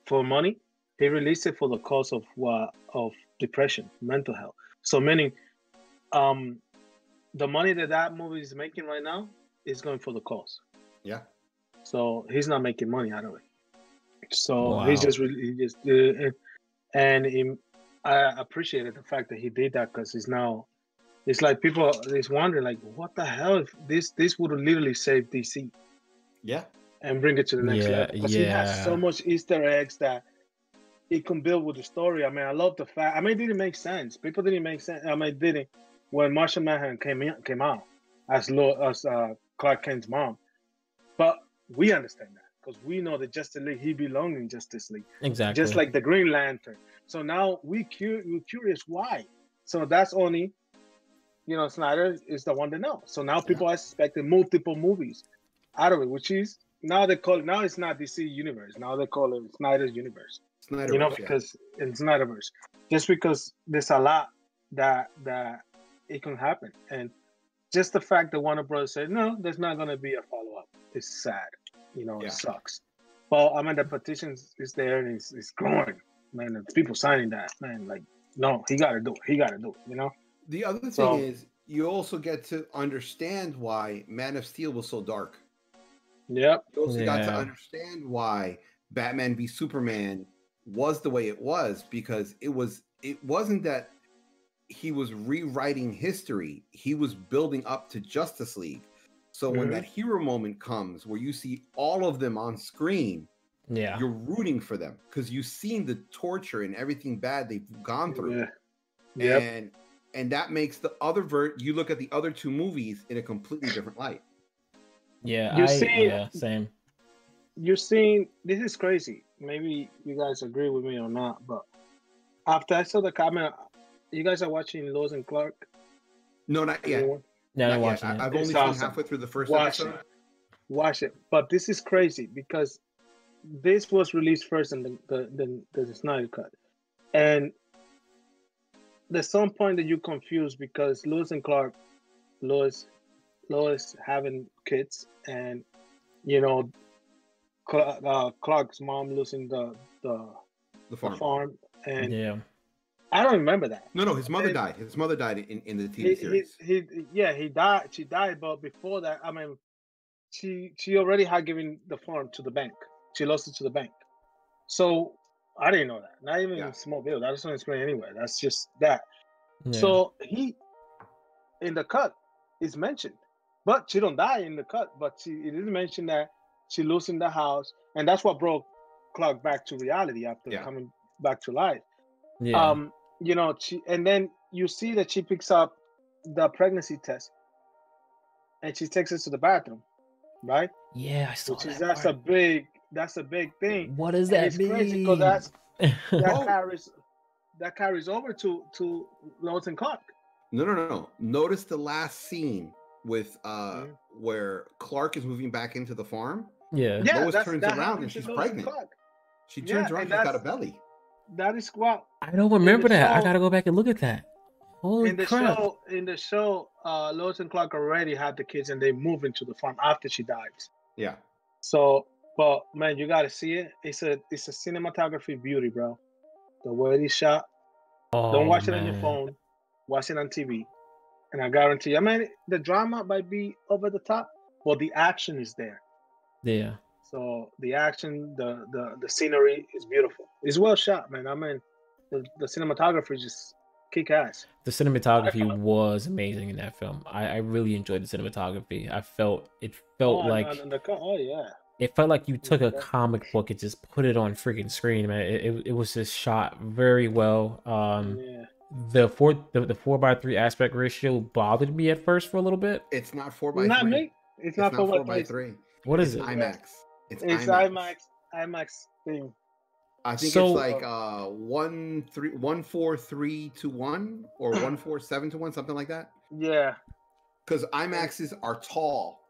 for money. He released it for the cause of what of depression, mental health. So meaning, um, the money that that movie is making right now is going for the cause. Yeah. So he's not making money out of it. So he's just really he just uh, and he, I appreciated the fact that he did that because he's now it's like people is wondering like what the hell if this this would have literally saved DC Yeah. and bring it to the next Yeah, level because he has so much Easter eggs that it can build with the story. I mean, I love the fact. I mean, it didn't make sense. People didn't make sense. I mean, it didn't when Martian Manhunter came in, came out as Lo, as uh, Clark Kent's mom, but we understand that because we know that Justice League he belonged in Justice League Exactly. just like the Green Lantern. So now we cu- we're curious why. So that's only, you know, Snyder is the one to know. So now people are expecting multiple movies out of it, which is now they call it now it's not DC universe. Now they call it Snyder's universe. Snyder. you know, Verse, yeah. because in Snyderverse, just because there's a lot that that it can happen, and just the fact that Warner Brothers said no, there's not going to be a follow up is sad. You know, Yeah. it sucks. But I mean, the petition is there and it's, it's growing, man. There's people signing that, man. Like, no, he got to do it. He got to do it. You know? The other thing So- is, you also get to understand why Man of Steel was so dark. Yep. You also got to understand why Batman v Superman was the way it was because it was it wasn't that he was rewriting history, he was building up to Justice League. So when Mhm. that hero moment comes where you see all of them on screen, yeah. you're rooting for them because you've seen the torture and everything bad they've gone through. Yeah. Yep. And and that makes the other vert you look at the other two movies in a completely different light. Yeah. You I, see- yeah. Same. You're seeing this is crazy. Maybe you guys agree with me or not, but after I saw the comment, you guys are watching Lois and Clark. No, not yet. Anyone? Now Not I'm yet. watching I, it. have It's only seen awesome. halfway through the first Watch episode. it. Watch it. But this is crazy because this was released first in the the, the, the Snyder cut. And there's some point that you confused because Lewis and Clark, Lewis, Lois having kids, and you know, Cla- uh, Clark's mom losing the the, The the farm. farm, and Yeah. I don't remember that. No, no, his mother It- died. His mother died in, in the He, TV he, series. he, yeah, he died. She died, but before that, I mean, she she already had given the farm to the bank. She lost it to the bank. So I didn't know that. Not even Yeah. in Smallville. That doesn't explain anywhere. That's just that. yeah. So he in the cut is mentioned, but she don't die in the cut. But she it is mentioned that she losing the house, and that's what broke Clark back to reality after Yeah. coming back to life. yeah. Um, you know, she and then you see that she picks up the pregnancy test, and she takes it to the bathroom, right? yeah, I saw Which is that that's a big that's a big thing. What does And that it's mean? crazy because that's that Oh. carries that carries over to to Lois and Clark. No, no, no, no. Notice the last scene with uh Mhm. where Clark is moving back into the farm. yeah. Yeah, Lois turns that around and she's Lois and pregnant. Clark. She Yeah, turns around, and she's got a belly. That is what I don't remember the that. I gotta go back and look at that. Holy in the crap. show in the show uh Lois and Clark already had the kids and they move into the farm after she dies. Yeah. So, but man, you gotta see it. It's a it's a cinematography beauty, bro. The way they shot. Don't Oh, watch it on your oh, phone. Watch it on TV. And I guarantee you, I mean, the drama might be over the top, but the action is there. Yeah. So the action, the the the scenery is beautiful. It's well shot, man. I mean, the, the cinematography just kick ass. The cinematography was amazing in that film. I, I really enjoyed the cinematography. I felt it felt oh, like and- and the oh yeah. It felt like you took a comic book and just put it on freaking screen, man. It, it, it was just shot very well. Um, yeah. the four the, the four by three aspect ratio bothered me at first for a little bit. It's not four by Not three. me. It's, It's not, not four for by three. What It's is it? IMAX. It's, It's IMAX. IMAX. IMAX thing. I think So- it's like uh one three one four three to one or one four seven to one, something like that. Yeah. Because IMAXs are tall.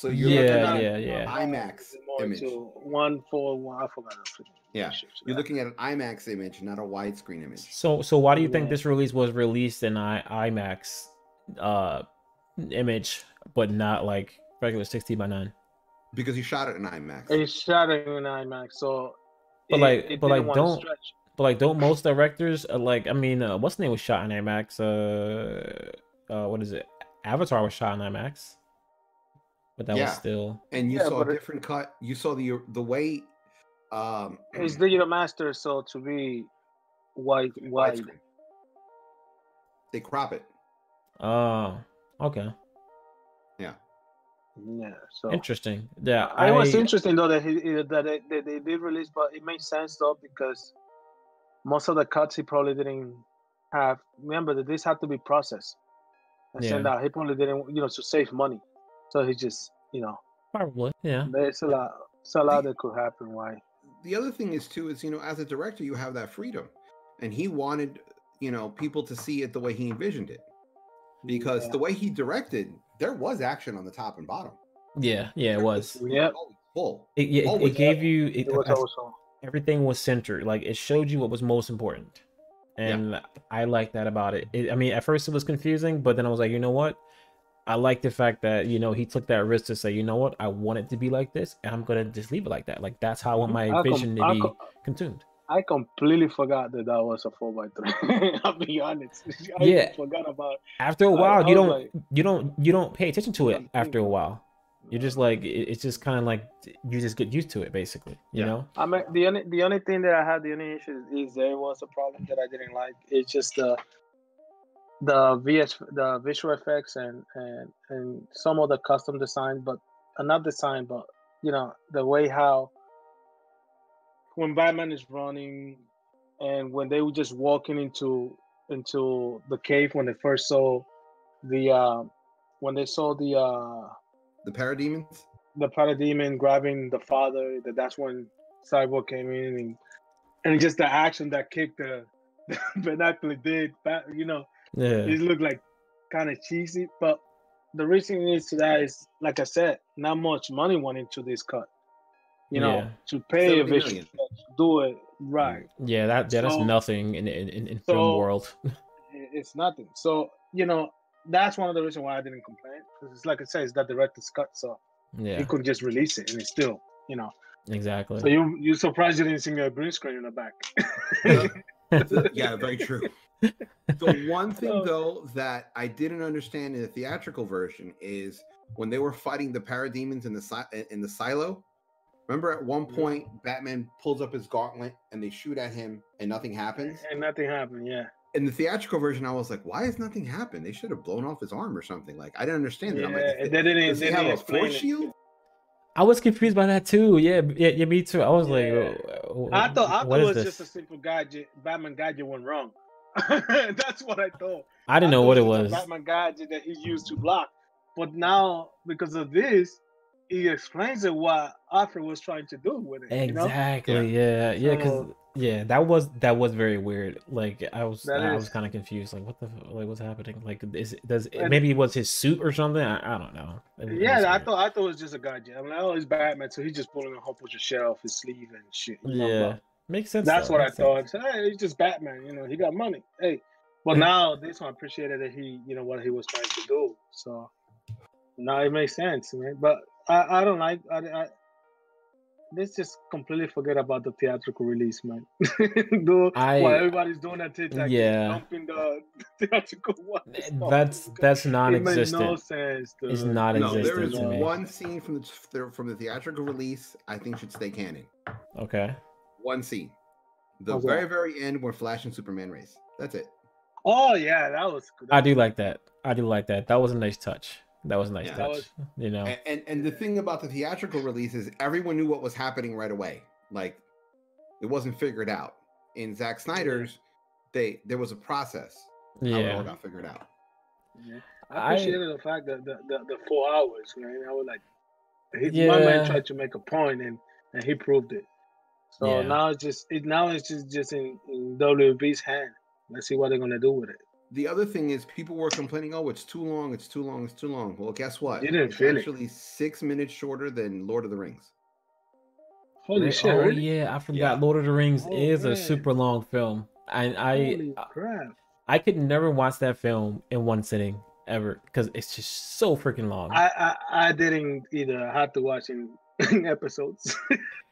So you're Yeah, looking yeah, at yeah. IMAX More image. to one four one. I forgot. Yeah, You're looking at an IMAX image, not a widescreen image. So so why do you think this release was released in I, IMAX uh image but not like regular 16 by 9? Because you shot it in IMAX. It's shot it in IMAX, so. But it- like- it but like, don't- But like don't most directors uh, like I mean uh, what's the name was shot in IMAX uh uh what is it? Avatar was shot in IMAX. But that Yeah. was still and you Yeah, saw but a it- different cut. You saw the the way um It's digital master, so to be white wide. widescreen. They crop it. Oh, okay. Yeah. Yeah so Interesting. Yeah, I, I it was interesting though that he he- that they, they, they did release, but it makes sense though because most of the cuts he probably didn't have. Remember that this had to be processed and sent Yeah. out. He probably didn't, you know, to save money. So he just, you know, probably yeah. there's a lot, it's a lot that could happen. Why? The other thing is too is you know as a director you have that freedom, and he wanted you know people to see it the way he envisioned it because Yeah. the way he directed there was action on the top and bottom. Yeah, yeah, it was. We Yep. were always full. It, yeah, it, it gave you it, it was I- also everything was centered. Like it showed you what was most important, and I like that about it. it. I mean, at first it was confusing, but then I was like, you know what? I like the fact that you know he took that risk to say, you know what, I want it to be like this, and I'm gonna just leave it like that. Like that's how I want my I com- vision to be com- consumed. I completely forgot that that was a four by three. I'll be honest. I Yeah. forgot about. After a while, I you don't like- you don't you don't pay attention to it after a while. You're just like it's just kind of like you just get used to it, basically. You Yeah. know? I mean, the only the only thing that I had, the only issue is there was a problem that I didn't like. It's just the the VS the visual effects and and and some of the custom design, but uh, not design, but you know the way how when Batman is running and when they were just walking into into the cave when they first saw the uh, when they saw the uh The parademons. the parademon grabbing the father that that's when cyborg came in and and just the action that kicked the binocular did but you know Yeah. it looked like kind of cheesy but the reason is to that is like i said not much money went into this cut you know Yeah. to pay a 70 visual million. effects to do it right Yeah, that yeah, that's So- nothing in in, in, in so- film world. It's nothing so you know that's one of the reasons why i didn't complain because it's like i said it's that director's cut so yeah, he could just release it and it's still you know exactly. So you you surprised you didn't see a green screen in the back? The, The- yeah, very true. The one thing Oh. though that I didn't understand in the theatrical version is when they were fighting the parademons in the si- in the silo. Remember, at one point, Batman pulls up his gauntlet and they shoot at him, and nothing happens. and nothing happened. Yeah. In the theatrical version, I was like, "Why has nothing happened? They should have blown off his arm or something." Like, I didn't understand that. I'm Yeah, like, and they didn't. does They he didn't have a force it. shield? I was confused by that too. Yeah, yeah, yeah me too. I was Yeah. like, "Uh, I thought I thought what it is was this? just a simple gadget. Batman gadget went wrong. That's what I thought. I didn't I know thought what it a was. Batman gadget that he used to block. But now, because of this, he explains it what Alfred was trying to do with it. You know? Exactly. Yeah. Yeah. Because So- yeah, that was that was very weird. Like I was That I was kind of confused. Like what the f- like what's happening? Like is does And- maybe it was his suit or something? I, I don't know. It was- it Yeah, I thought I thought it was just a gadget. I'm like, oh, it's Batman, so he's just pulling a whole bunch of shit off his sleeve and shit. you know, Yeah. but Makes sense. That's though, what I sense. thought. So, hey, he's just Batman. You know, he got money. Hey, but now this one I appreciated that he, you know, what he was trying to do. So now it makes sense, man. But I, I don't like. I, I, let's just completely forget about the theatrical release, man. do I- what everybody's doing at TikTok. is Yeah. dumping the theatrical one. stuff. Oh, that's that's it makes non-existent. no sense. It's dude. not No, there existent is to me. one scene from the from the theatrical release I think should stay canon. Okay. One scene, the How's very very end where Flash and Superman race. That's it. Oh yeah, that was. That I do like that. I do like that. That was a nice touch. That was a nice Yeah. Touch. was- You know. And, and and the thing about the theatrical release is everyone knew what was happening right away. Like it wasn't figured out. In Zack Snyder's, they there was a process. How it all Yeah. got figured out. Yeah. I- I the fact that the, the, the four hours, man. I was like, he, my man tried to make a point and, and he proved it. So Yeah. now it's just it now it's just just in, in WB's hand. Let's see what they're gonna do with it. The other thing is people were complaining, oh, it's too long, it's too long, it's too long. Well, guess what? You didn't it's feel it. actually six minutes shorter than Lord of the Rings. Holy Re- shit! oh really? yeah, I forgot. Yeah. Lord of the Rings Oh, is a super long film, and I crap! I could never watch that film in one sitting ever because it's just so freaking long. I, I I didn't either. I had to watch in, in episodes.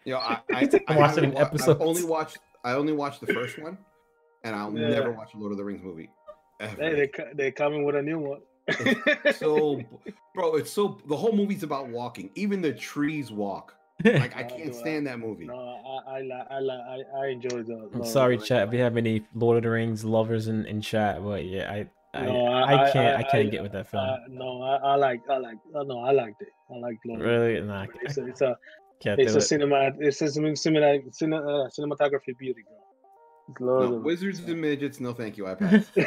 You know, I, I, He's like I watching haven't wa- I've only watched I only watched the first one, and I'll Yeah. never watch a Lord of the Rings movie. Ever. hey, they co- they coming with a new one. so bro it's so the whole movie's about walking even the trees walk like i can't stand that movie no, I I I I, I enjoy the. Lord I'm sorry, chat. If Rings. we have any Lord of the Rings lovers in, in chat, but yeah, I I, No, I, can't I, can't get with that film. Uh, no, I, I like I like uh, no, I liked it. I liked Lord of the really, Rings. nah, I It's a it's a can't it's a it. cinema it's a cinema, cinema, cine, uh, cinematography beauty, bro. No, wizards and midgets no thank you i pass hey,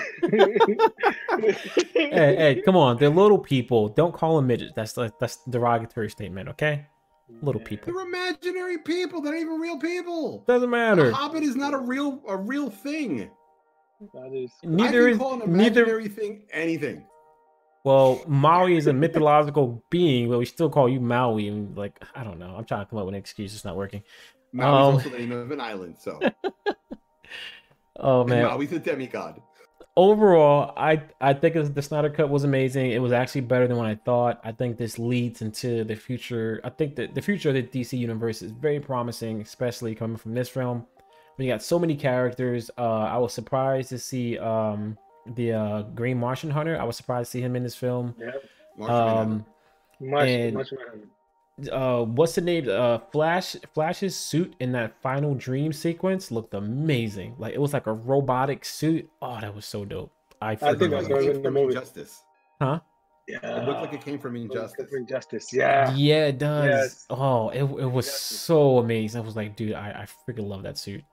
hey, come on! They're little people. Don't call them midgets. That's like that's derogatory statement. Okay, little people. they're imaginary people they're not even real people doesn't the matter. hobbit is not a real a real thing That is Neither I is can call an neither. thing anything Well, Maui is a mythological being, but we still call you Maui. And like, I don't know. I'm trying to come up with an excuse. It's not working. Maui's Um, also the name of an island so Oh and man. Maui's a demigod overall, I I think the Snyder Cut was amazing. It was actually better than what I thought. I think this leads into the future. I think that the future of the DC universe is very promising, especially coming from this film. We got so many characters. Uh, I was surprised to see um the uh, Green Martian Hunter. I was surprised to see him in this film. yeah. Martian Manhunter. Um, Much, and- much uh, what's the name? Uh, Flash. Flash's suit in that final dream sequence looked amazing. Like it was like a robotic suit. Oh, that was so dope. I, I think freaking looked that's loved like it. what in came the from movie. injustice Huh? Yeah. it looked like it came from injustice from Injustice. Yeah. Yeah, it does. Yes. Oh, it, it was Yes. so amazing. I was like, dude, I, I freaking love that suit.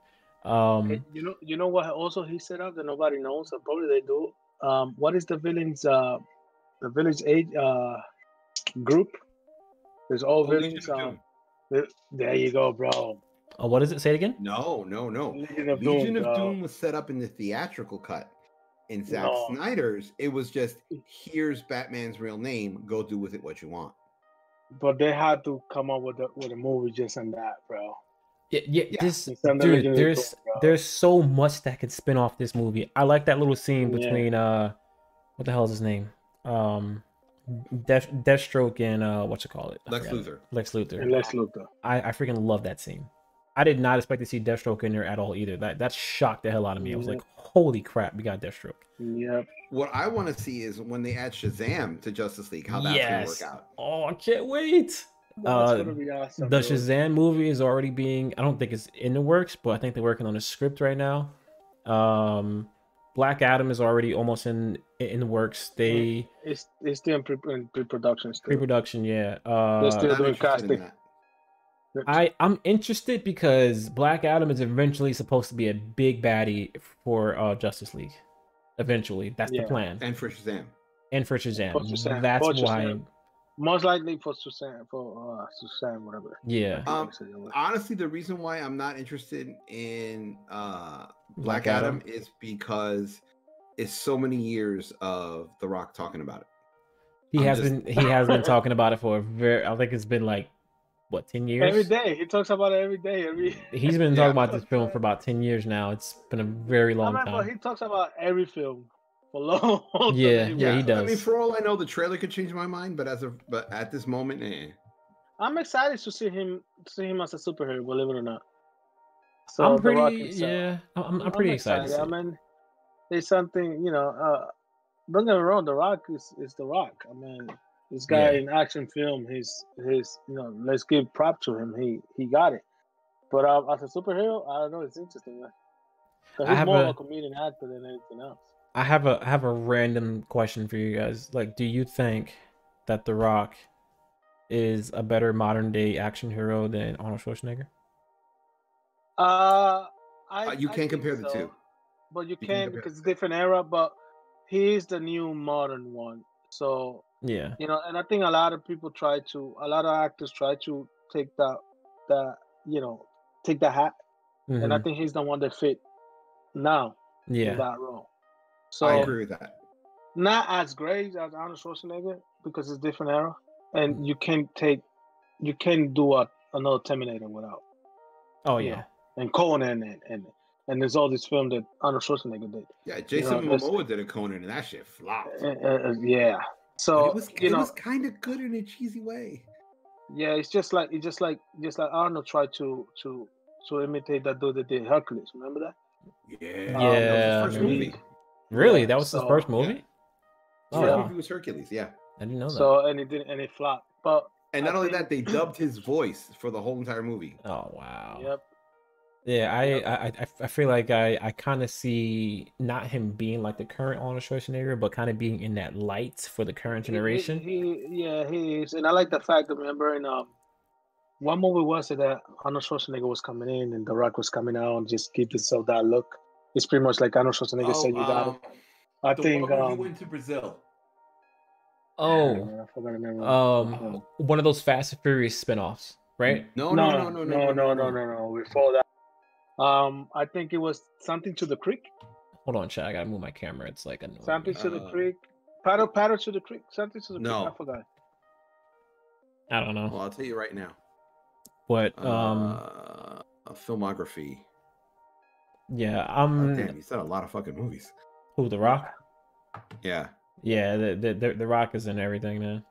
Um, You know, you know what? Also, he set up that nobody knows. Or probably they do. Um, what is the villains? Uh, the village age uh group. There's all villains. Um, there, there you go, bro. oh, what is it? Say it again. no no no Legion of Legion Doom. of. Doom was set up in the theatrical cut. In Zack No. Snyder's, it was just here's Batman's real name. Go do with it what you want. But they had to come up with a with a movie just on that, bro. Yeah, yeah. Yeah, This it's on the dude, there's Doom, bro. there's so much that could spin off this movie. I like that little scene Yeah. between uh, what the hell is his name? Um, Death Deathstroke and uh, what you call it? I Lex forgot. Luthor. Lex Luthor. And Lex Luthor. I I freaking love that scene. I did not expect to see Deathstroke in there at all either. That that shocked the hell out of me. I was like, holy crap, we got Deathstroke. Yep. What I want to see is when they add Shazam to Justice League, how that's Yes. gonna work out. Oh, I can't wait. That's Uh, awesome. The dude. Shazam movie is already being I don't think it's in the works, but I think they're working on a script right now. Um Black Adam is already almost in in the works. They It's it's still in pre in pre-production still. pre-production, yeah. Uh They're still doing interested casting. I I'm interested because Black Adam is eventually supposed to be a big baddie for uh Justice League. Eventually, that's Yeah. the plan. And for Shazam. And for Shazam, For Shazam, that's for why. Shazam. Most likely for Susan for uh Susan whatever. Yeah, Um, Say that word. Honestly, the reason why I'm not interested in uh Black Black Adam, Adam. is because it's so many years of The Rock talking about it. he I'm has just- been he has been talking about it for a very. I think it's been like what ten years. Every day he talks about it every day. Every He's been Yeah. talking about this film for about ten years now. It's been a very I long mean, time. he talks about every film for long. Yeah, time. yeah, he does. I mean, for all I know, the trailer could change my mind, but as of but at this moment, eh. I'm excited to see him see him as a superhero, believe it or not. So I'm The pretty. Rock himself. Yeah, I'm, I'm- I'm pretty excited. to I mean, it's something you know. Uh, don't get me wrong, The Rock is, is The Rock. I mean, this guy Yeah. in action film, he's his you know. Let's give prop to him. He he got it. But uh, as a superhero, I don't know. It's interesting, man. 'Cause I he's have more a- of a comedian actor than anything else. I have a I have a random question for you guys. Like, do you think that The Rock is a better modern day action hero than Arnold Schwarzenegger? Uh, I, Uh, you I can't think compare the so, two. But you can can because it's different era. But he's the new modern one. So Yeah, you know, and I think a lot of people try to, a lot of actors try to take that, that you know, take the hat, and I Mhm. think he's the one that fit now in yeah, that role. So I agree with that. not as great as Arnold Schwarzenegger because it's different era, and you can't take, you can't do a another Terminator without, oh you yeah, know, and Conan and and and there's all this film that Arnold Schwarzenegger did. Yeah, Jason that's- Momoa did a Conan, and that shit flopped. Uh, uh, uh, yeah. But So it was, you it know, was kind of good in a cheesy way. yeah, it's just like it's just like just like Arnold tried to to to imitate that dude that did Hercules. Remember that? Yeah, Um, Yeah, that was his first man. movie. really? Yeah, That was his first movie. His Oh, first wow. movie was Hercules. Yeah, I didn't know that. So and it didn't and it flopped. But and I not only think- that, they dubbed his voice for the whole entire movie. oh wow. yep, Yeah, I, Yep. I, I, I feel like I, I kind of see not him being like the current Arnold Schwarzenegger, but kind of being in that light for the current He- he- generation. He, yeah, he is, and I like the fact that remember in um, one movie was it that Arnold Schwarzenegger was coming in and The Rock was coming out and just keep himself that look. It's pretty much like Arnold Schwarzenegger said, "You got it." I um, the think one where he um, went to Brazil. Oh, I forgot the name. of it. um, one of those Fast and Furious spin-offs, right? No, no, no, no, no, no, no, no, no, no. Before that, um, I think it was something to the creek. Hold on, chat. I gotta move my camera. It's like annoying. Something to the Uh, creek. Paddle, paddle to the creek. Something to the No. creek. I forgot. I don't know, Well, I'll tell you right now. but um, uh, a filmography. Yeah, Oh, I'm damn, you said a lot of fucking movies. who the Rock. Yeah, Yeah, the, the the the Rock is in everything, man.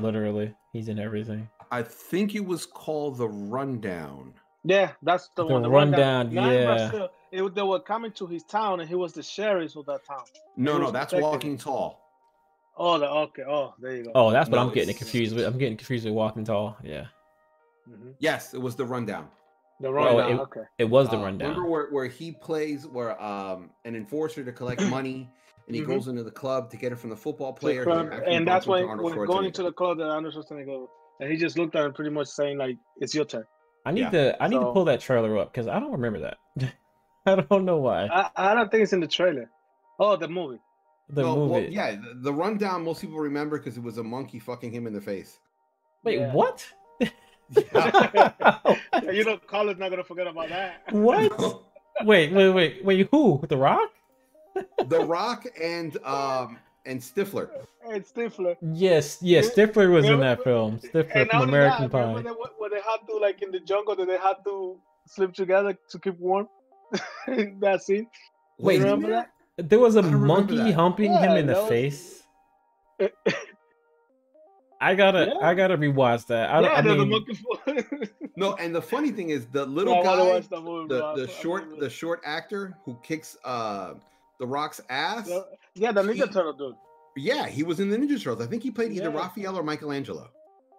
Literally, he's in everything. I think it was called The Rundown. Yeah, that's the, The one. Rundown, Not in yeah. Brazil. It, they were coming to his town, and he was the sheriff of that town. No, He no, that's protecting Walking him. Tall. Oh, the, okay. Oh, there you go. Oh, that's what No, I'm getting confused with. I'm getting confused with Walking Tall. Yeah, Mhm. Yes, it was The Rundown. The rundown. it- okay. it was the Uh, rundown. Remember where, where he plays where um an enforcer to collect money and he Mhm. goes into the club to get it from the football player. who club- and that's bumps into when, when going into the club that Arnold Schwarzenegger, and he just looked at him, pretty much saying like, "It's your turn." I need Yeah. to I need to pull that trailer up because I don't remember that. I don't know why. I, I don't think it's in the trailer. Oh, the movie. The No, movie. well, yeah, the, the rundown most people remember because it was a monkey fucking him in the face. Wait, Yeah. what? you know, Carlos not gonna forget about that. what? Wait, wait, wait, wait. Who? The Rock? the Rock and um and Stifler. And Stifler. Yes, yes. Stifler was in that film. Stifler And from American that, remember Pie. they, when they had to like in the jungle that they had to sleep together to keep warm. that scene. Wait, remember that? There was a monkey humping Yeah, him in the was- face. I gotta, Yeah. I gotta rewatch that. I, don't yeah, I there's a mean, monkey foot. No, and the funny thing is the little I wanna guy, watch that movie, the, the short the short actor who kicks uh the Rock's ass. The- yeah, the Ninja he- Turtle dude. Yeah, he was in the Ninja Turtles. I think he played either Yeah. Raphael or Michelangelo.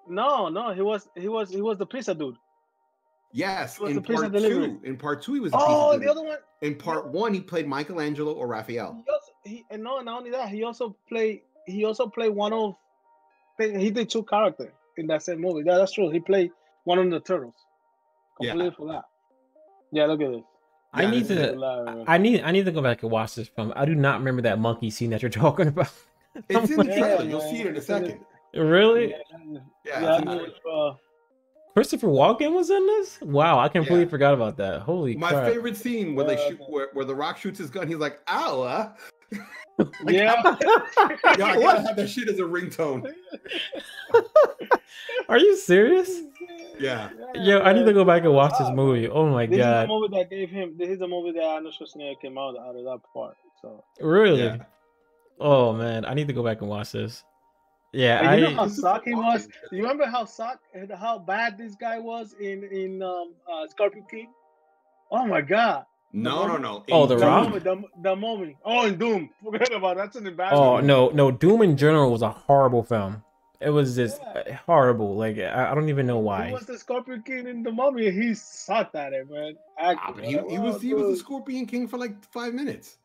No, no, he was he was he was the pizza dude. Yes, was in the pizza part delivery. two. In part two, he was. A Oh, pizza the other one. In part one, he played Michelangelo or Raphael. He also, he, and no, not only that, he also played. He also played one of. He did two characters in that same movie. Yeah, that's true. He played one of the turtles. Yeah. Completely forgot. Yeah, look at this. I Yeah, need to. Hilarious. I need, I need to go back and watch this film. I do not remember that monkey scene that you're talking about. It's in the Yeah, trailer. You'll man. see it in a It's in the- second. really? Yeah, Yeah, yeah, it's in I the mean, trailer. uh, Christopher Walken was in this? Wow, I completely Yeah. forgot about that. Holy My crap! favorite scene where they shoot, where, where the Rock shoots his gun. He's like, "Ow!" Uh." Like, yeah. Yeah, I gotta What? have that shit as a ringtone. Are you serious? Yeah. Yo, I need to go back and watch this movie. Oh my This is the movie that gave him. This is the movie that Arnold Schwarzenegger came out out of that part. So Really? Yeah. Oh man, I need to go back and watch this. Yeah, And you know how This is suck he was. fucking- You remember how suck how bad this guy was in in um uh, Scorpion King? Oh my god! No, no, no. Oh, The the Rock? moment, the, the moment. Oh, and Doom. Forget about it. that's an embarrassment. Oh no, no! Doom in general was a horrible film. It was just Yeah. horrible. Like I, I don't even know He why. was the Scorpion King in the Mummy. He sucked at it, man. Ah, but he, he was Oh, he was the. Scorpion King for like five minutes.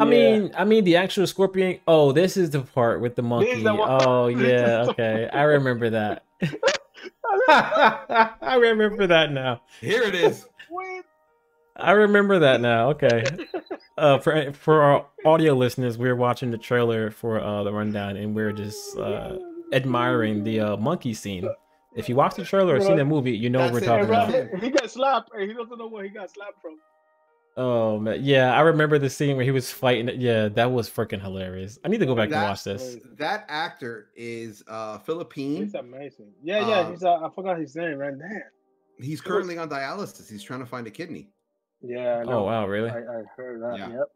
I mean, I mean the actual scorpion. Oh, this is the part with the monkey. the one- Oh this is yeah, okay, I remember that. I remember that now. Here it is. Wait. I remember that now. Okay. Uh, for for our audio listeners, we're watching the trailer for uh the rundown, and we're just uh admiring the uh monkey scene. If you watch the trailer or seen the movie, you know what we're it, talking about. He got slapped, and he doesn't know where he got slapped from. Oh man, yeah, I remember the scene where he was fighting. Yeah, that was freaking hilarious. I need to go back and watch this. That actor is uh Philippine. He's amazing. Yeah, yeah. Um, he's uh, I forgot his name, man. Damn. He's currently on dialysis. He's trying to find a kidney. Yeah. I Oh wow, really? I, I heard that. Yeah. Yep.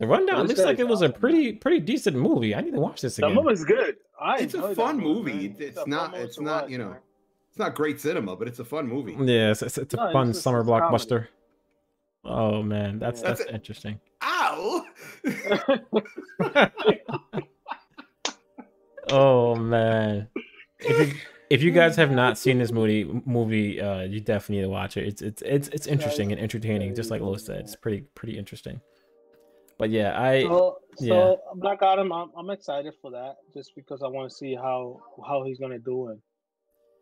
The rundown This looks like it was a pretty pretty decent movie. I need to watch this The again. movie's good. I It's a fun movie. man. It's a fun not- movie it's not, watch, you know, man. It's not great cinema, but it's a fun movie. Yeah, it's, it's, it's a No, fun just- summer it's blockbuster. Oh man, that's Yeah. that's That's it. interesting. Ow! oh man, if you guys have not seen this movie, movie, uh, you definitely need to watch it. It's it's it's it's interesting and entertaining, just like Lo said. It's pretty pretty interesting. But yeah, I So, so yeah. Black Adam, I'm, I'm excited for that just because I want to see how how he's gonna do it,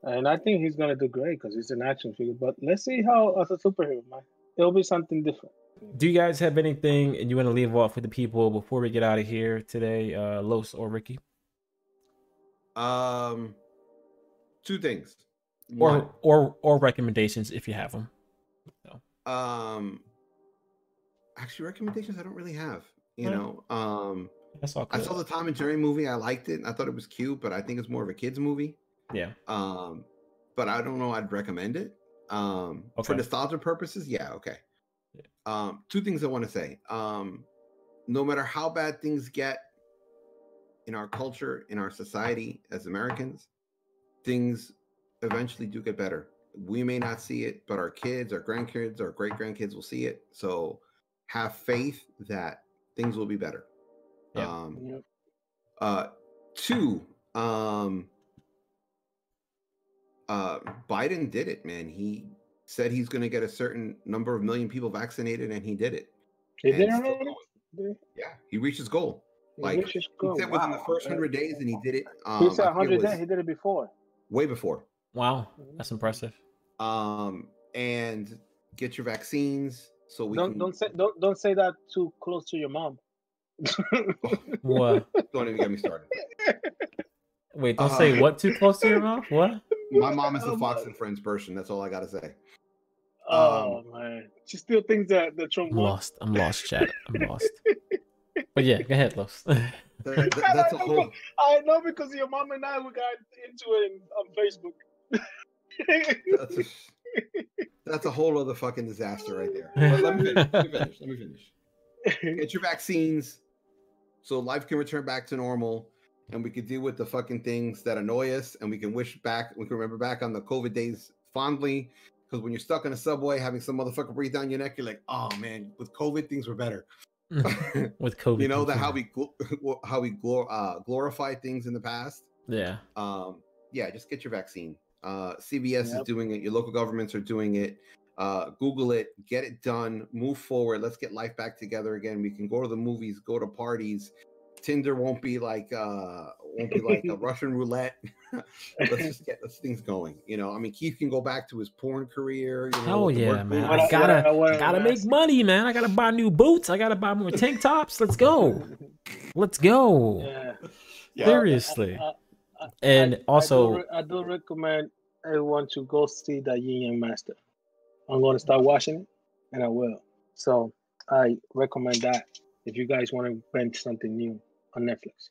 and I think he's gonna do great because he's an action figure. But let's see how as a superhero, man, it'll be something different. do you guys have anything and you want to leave off with the people before we get out of here today, uh, Los or Ricky, Um, two things. One, or or or recommendations if you have them. um, actually, recommendations I don't really have. You Yeah. know, um, That's all. I saw the Tom and Jerry movie. I liked it. I thought it was cute, but I think it's more of a kids movie. Yeah. Um, but I don't know. I'd recommend it. Um, for Okay. nostalgia purposes, yeah, okay. Um, two things I want to say. Um, no matter how bad things get in our culture, in our society as Americans, things eventually do get better. We may not see it, but our kids, our grandkids, our great grandkids will see it. So have faith that things will be better. Yeah. Um, Yep. uh, two, um, uh, Biden did it, man. He said he's going to get a certain number of million people vaccinated, and he did it. He And did still already? going. Did Yeah, he reached his goal. he? Like, He just He go. said within the first hundred days, and he did it. Um, He said 100 days. He did it before. Way before. Wow, that's impressive. Um, and get your vaccines so we Don't can. don't say don't don't say that too close to your mom. What? don't even get me started. Wait, don't Uh, say what too close to your mouth. What? My mom is a Oh Fox my- and Friends person. That's all I gotta say. Oh man, she still thinks that the Trump I'm lost. I'm lost, chat. I'm lost. But yeah, go ahead, Los. That- that- that's a I know, whole. I know because your mom and I we got into it in, on Facebook. That's a, that's a whole other fucking disaster right there. But let me finish. Let me finish. Let me finish. Get your vaccines so life can return back to normal. and we can deal with the fucking things that annoy us, and we can wish back, we can remember back on the COVID days fondly. Because when you're stuck in a subway having some motherfucker breathe down your neck, you're like, oh man, with COVID things were better. with COVID. you know that how we how we glor- uh, glorify things in the past. Yeah. Um, yeah, just get your vaccine. Uh, CVS is doing it. Your local governments are doing it. Uh, Google it, get it done, move forward. Let's get life back together again. We can go to the movies, go to parties. Tinder won't be like uh won't be like a Russian roulette. Let's just get those things going. You know, I mean, Keith can go back to his porn career. You know, Hell yeah, man. I I- gotta, I- what I I gotta make money, man. I gotta buy new boots. I gotta buy more tank tops. Let's go. Let's go. Yeah. Yeah. Seriously. I- I- And I- I do also- I do, recommend everyone to go see the Yin Yang Master. I'm going to start watching it, and I will. So I recommend that if you guys want to rent something new on Netflix.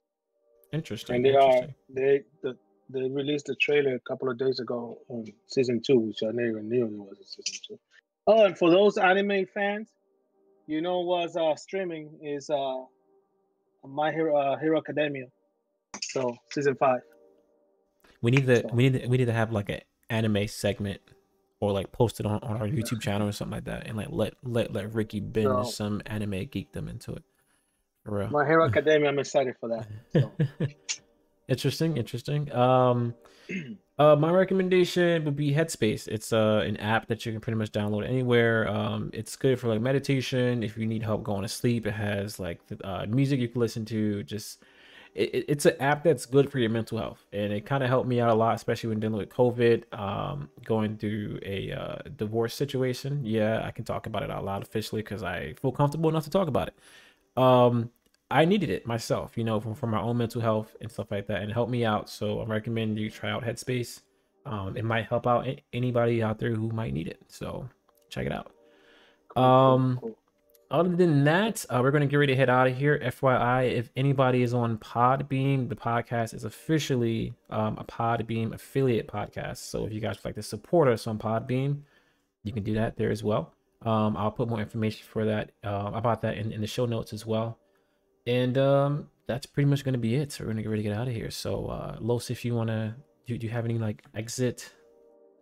Interesting. And they are they the, they released the trailer a couple of days ago on season two, which I never knew it was a season two. Oh, and for those anime fans, you know what's uh, streaming is uh, My Hero uh, Hero Academia. So season five. We need to So- we need to, we need to have like an anime segment or like post it on, on our YouTube channel or something like that and like let let let Ricky binge So- some anime geekdom into it. Real. My Hero Academia, I'm excited for that. So. interesting, interesting. Um uh my recommendation would be Headspace. It's uh an app that you can pretty much download anywhere. Um it's good for like meditation, if you need help going to sleep. It has like uh music you can listen to, just it, it- it's an app that's good for your mental health and it kind of helped me out a lot especially when dealing with covid um going through a uh, divorce situation yeah i can talk about it out loud officially because i feel comfortable enough to talk about it um i needed it myself you know for, my own mental health and stuff like that and it helped me out so i recommend you try out headspace um it might help out anybody out there who might need it so check it out Cool, cool, Um, cool. other than that, uh, we're gonna get ready to head out of here. FYI, if anybody is on Podbean, the podcast is officially um, a Podbean affiliate podcast. So if you guys would like to support us on Podbean, you can do that there as well. Um, I'll put more information for that uh, about that in, in the show notes as well. And um, that's pretty much gonna be it. So we're gonna get ready to get out of here. So uh, Los, if you wanna, do, do you have any like exit?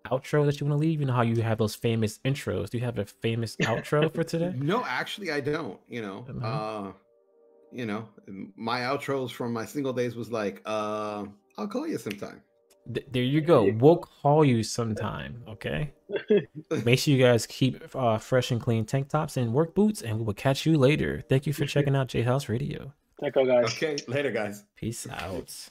outro that you want to leave you know how you have those famous intros do you have a famous outro for today No, actually, I don't. You know, Mhm. uh, you know, my outros from my single days was like, uh, "I'll call you sometime." Th- there you go. We'll call you sometime, okay? Make sure you guys keep uh, fresh and clean tank tops and work boots, and we will catch you later. Thank you for checking out J House Radio. Thank you guys. Okay, later, guys. Peace out.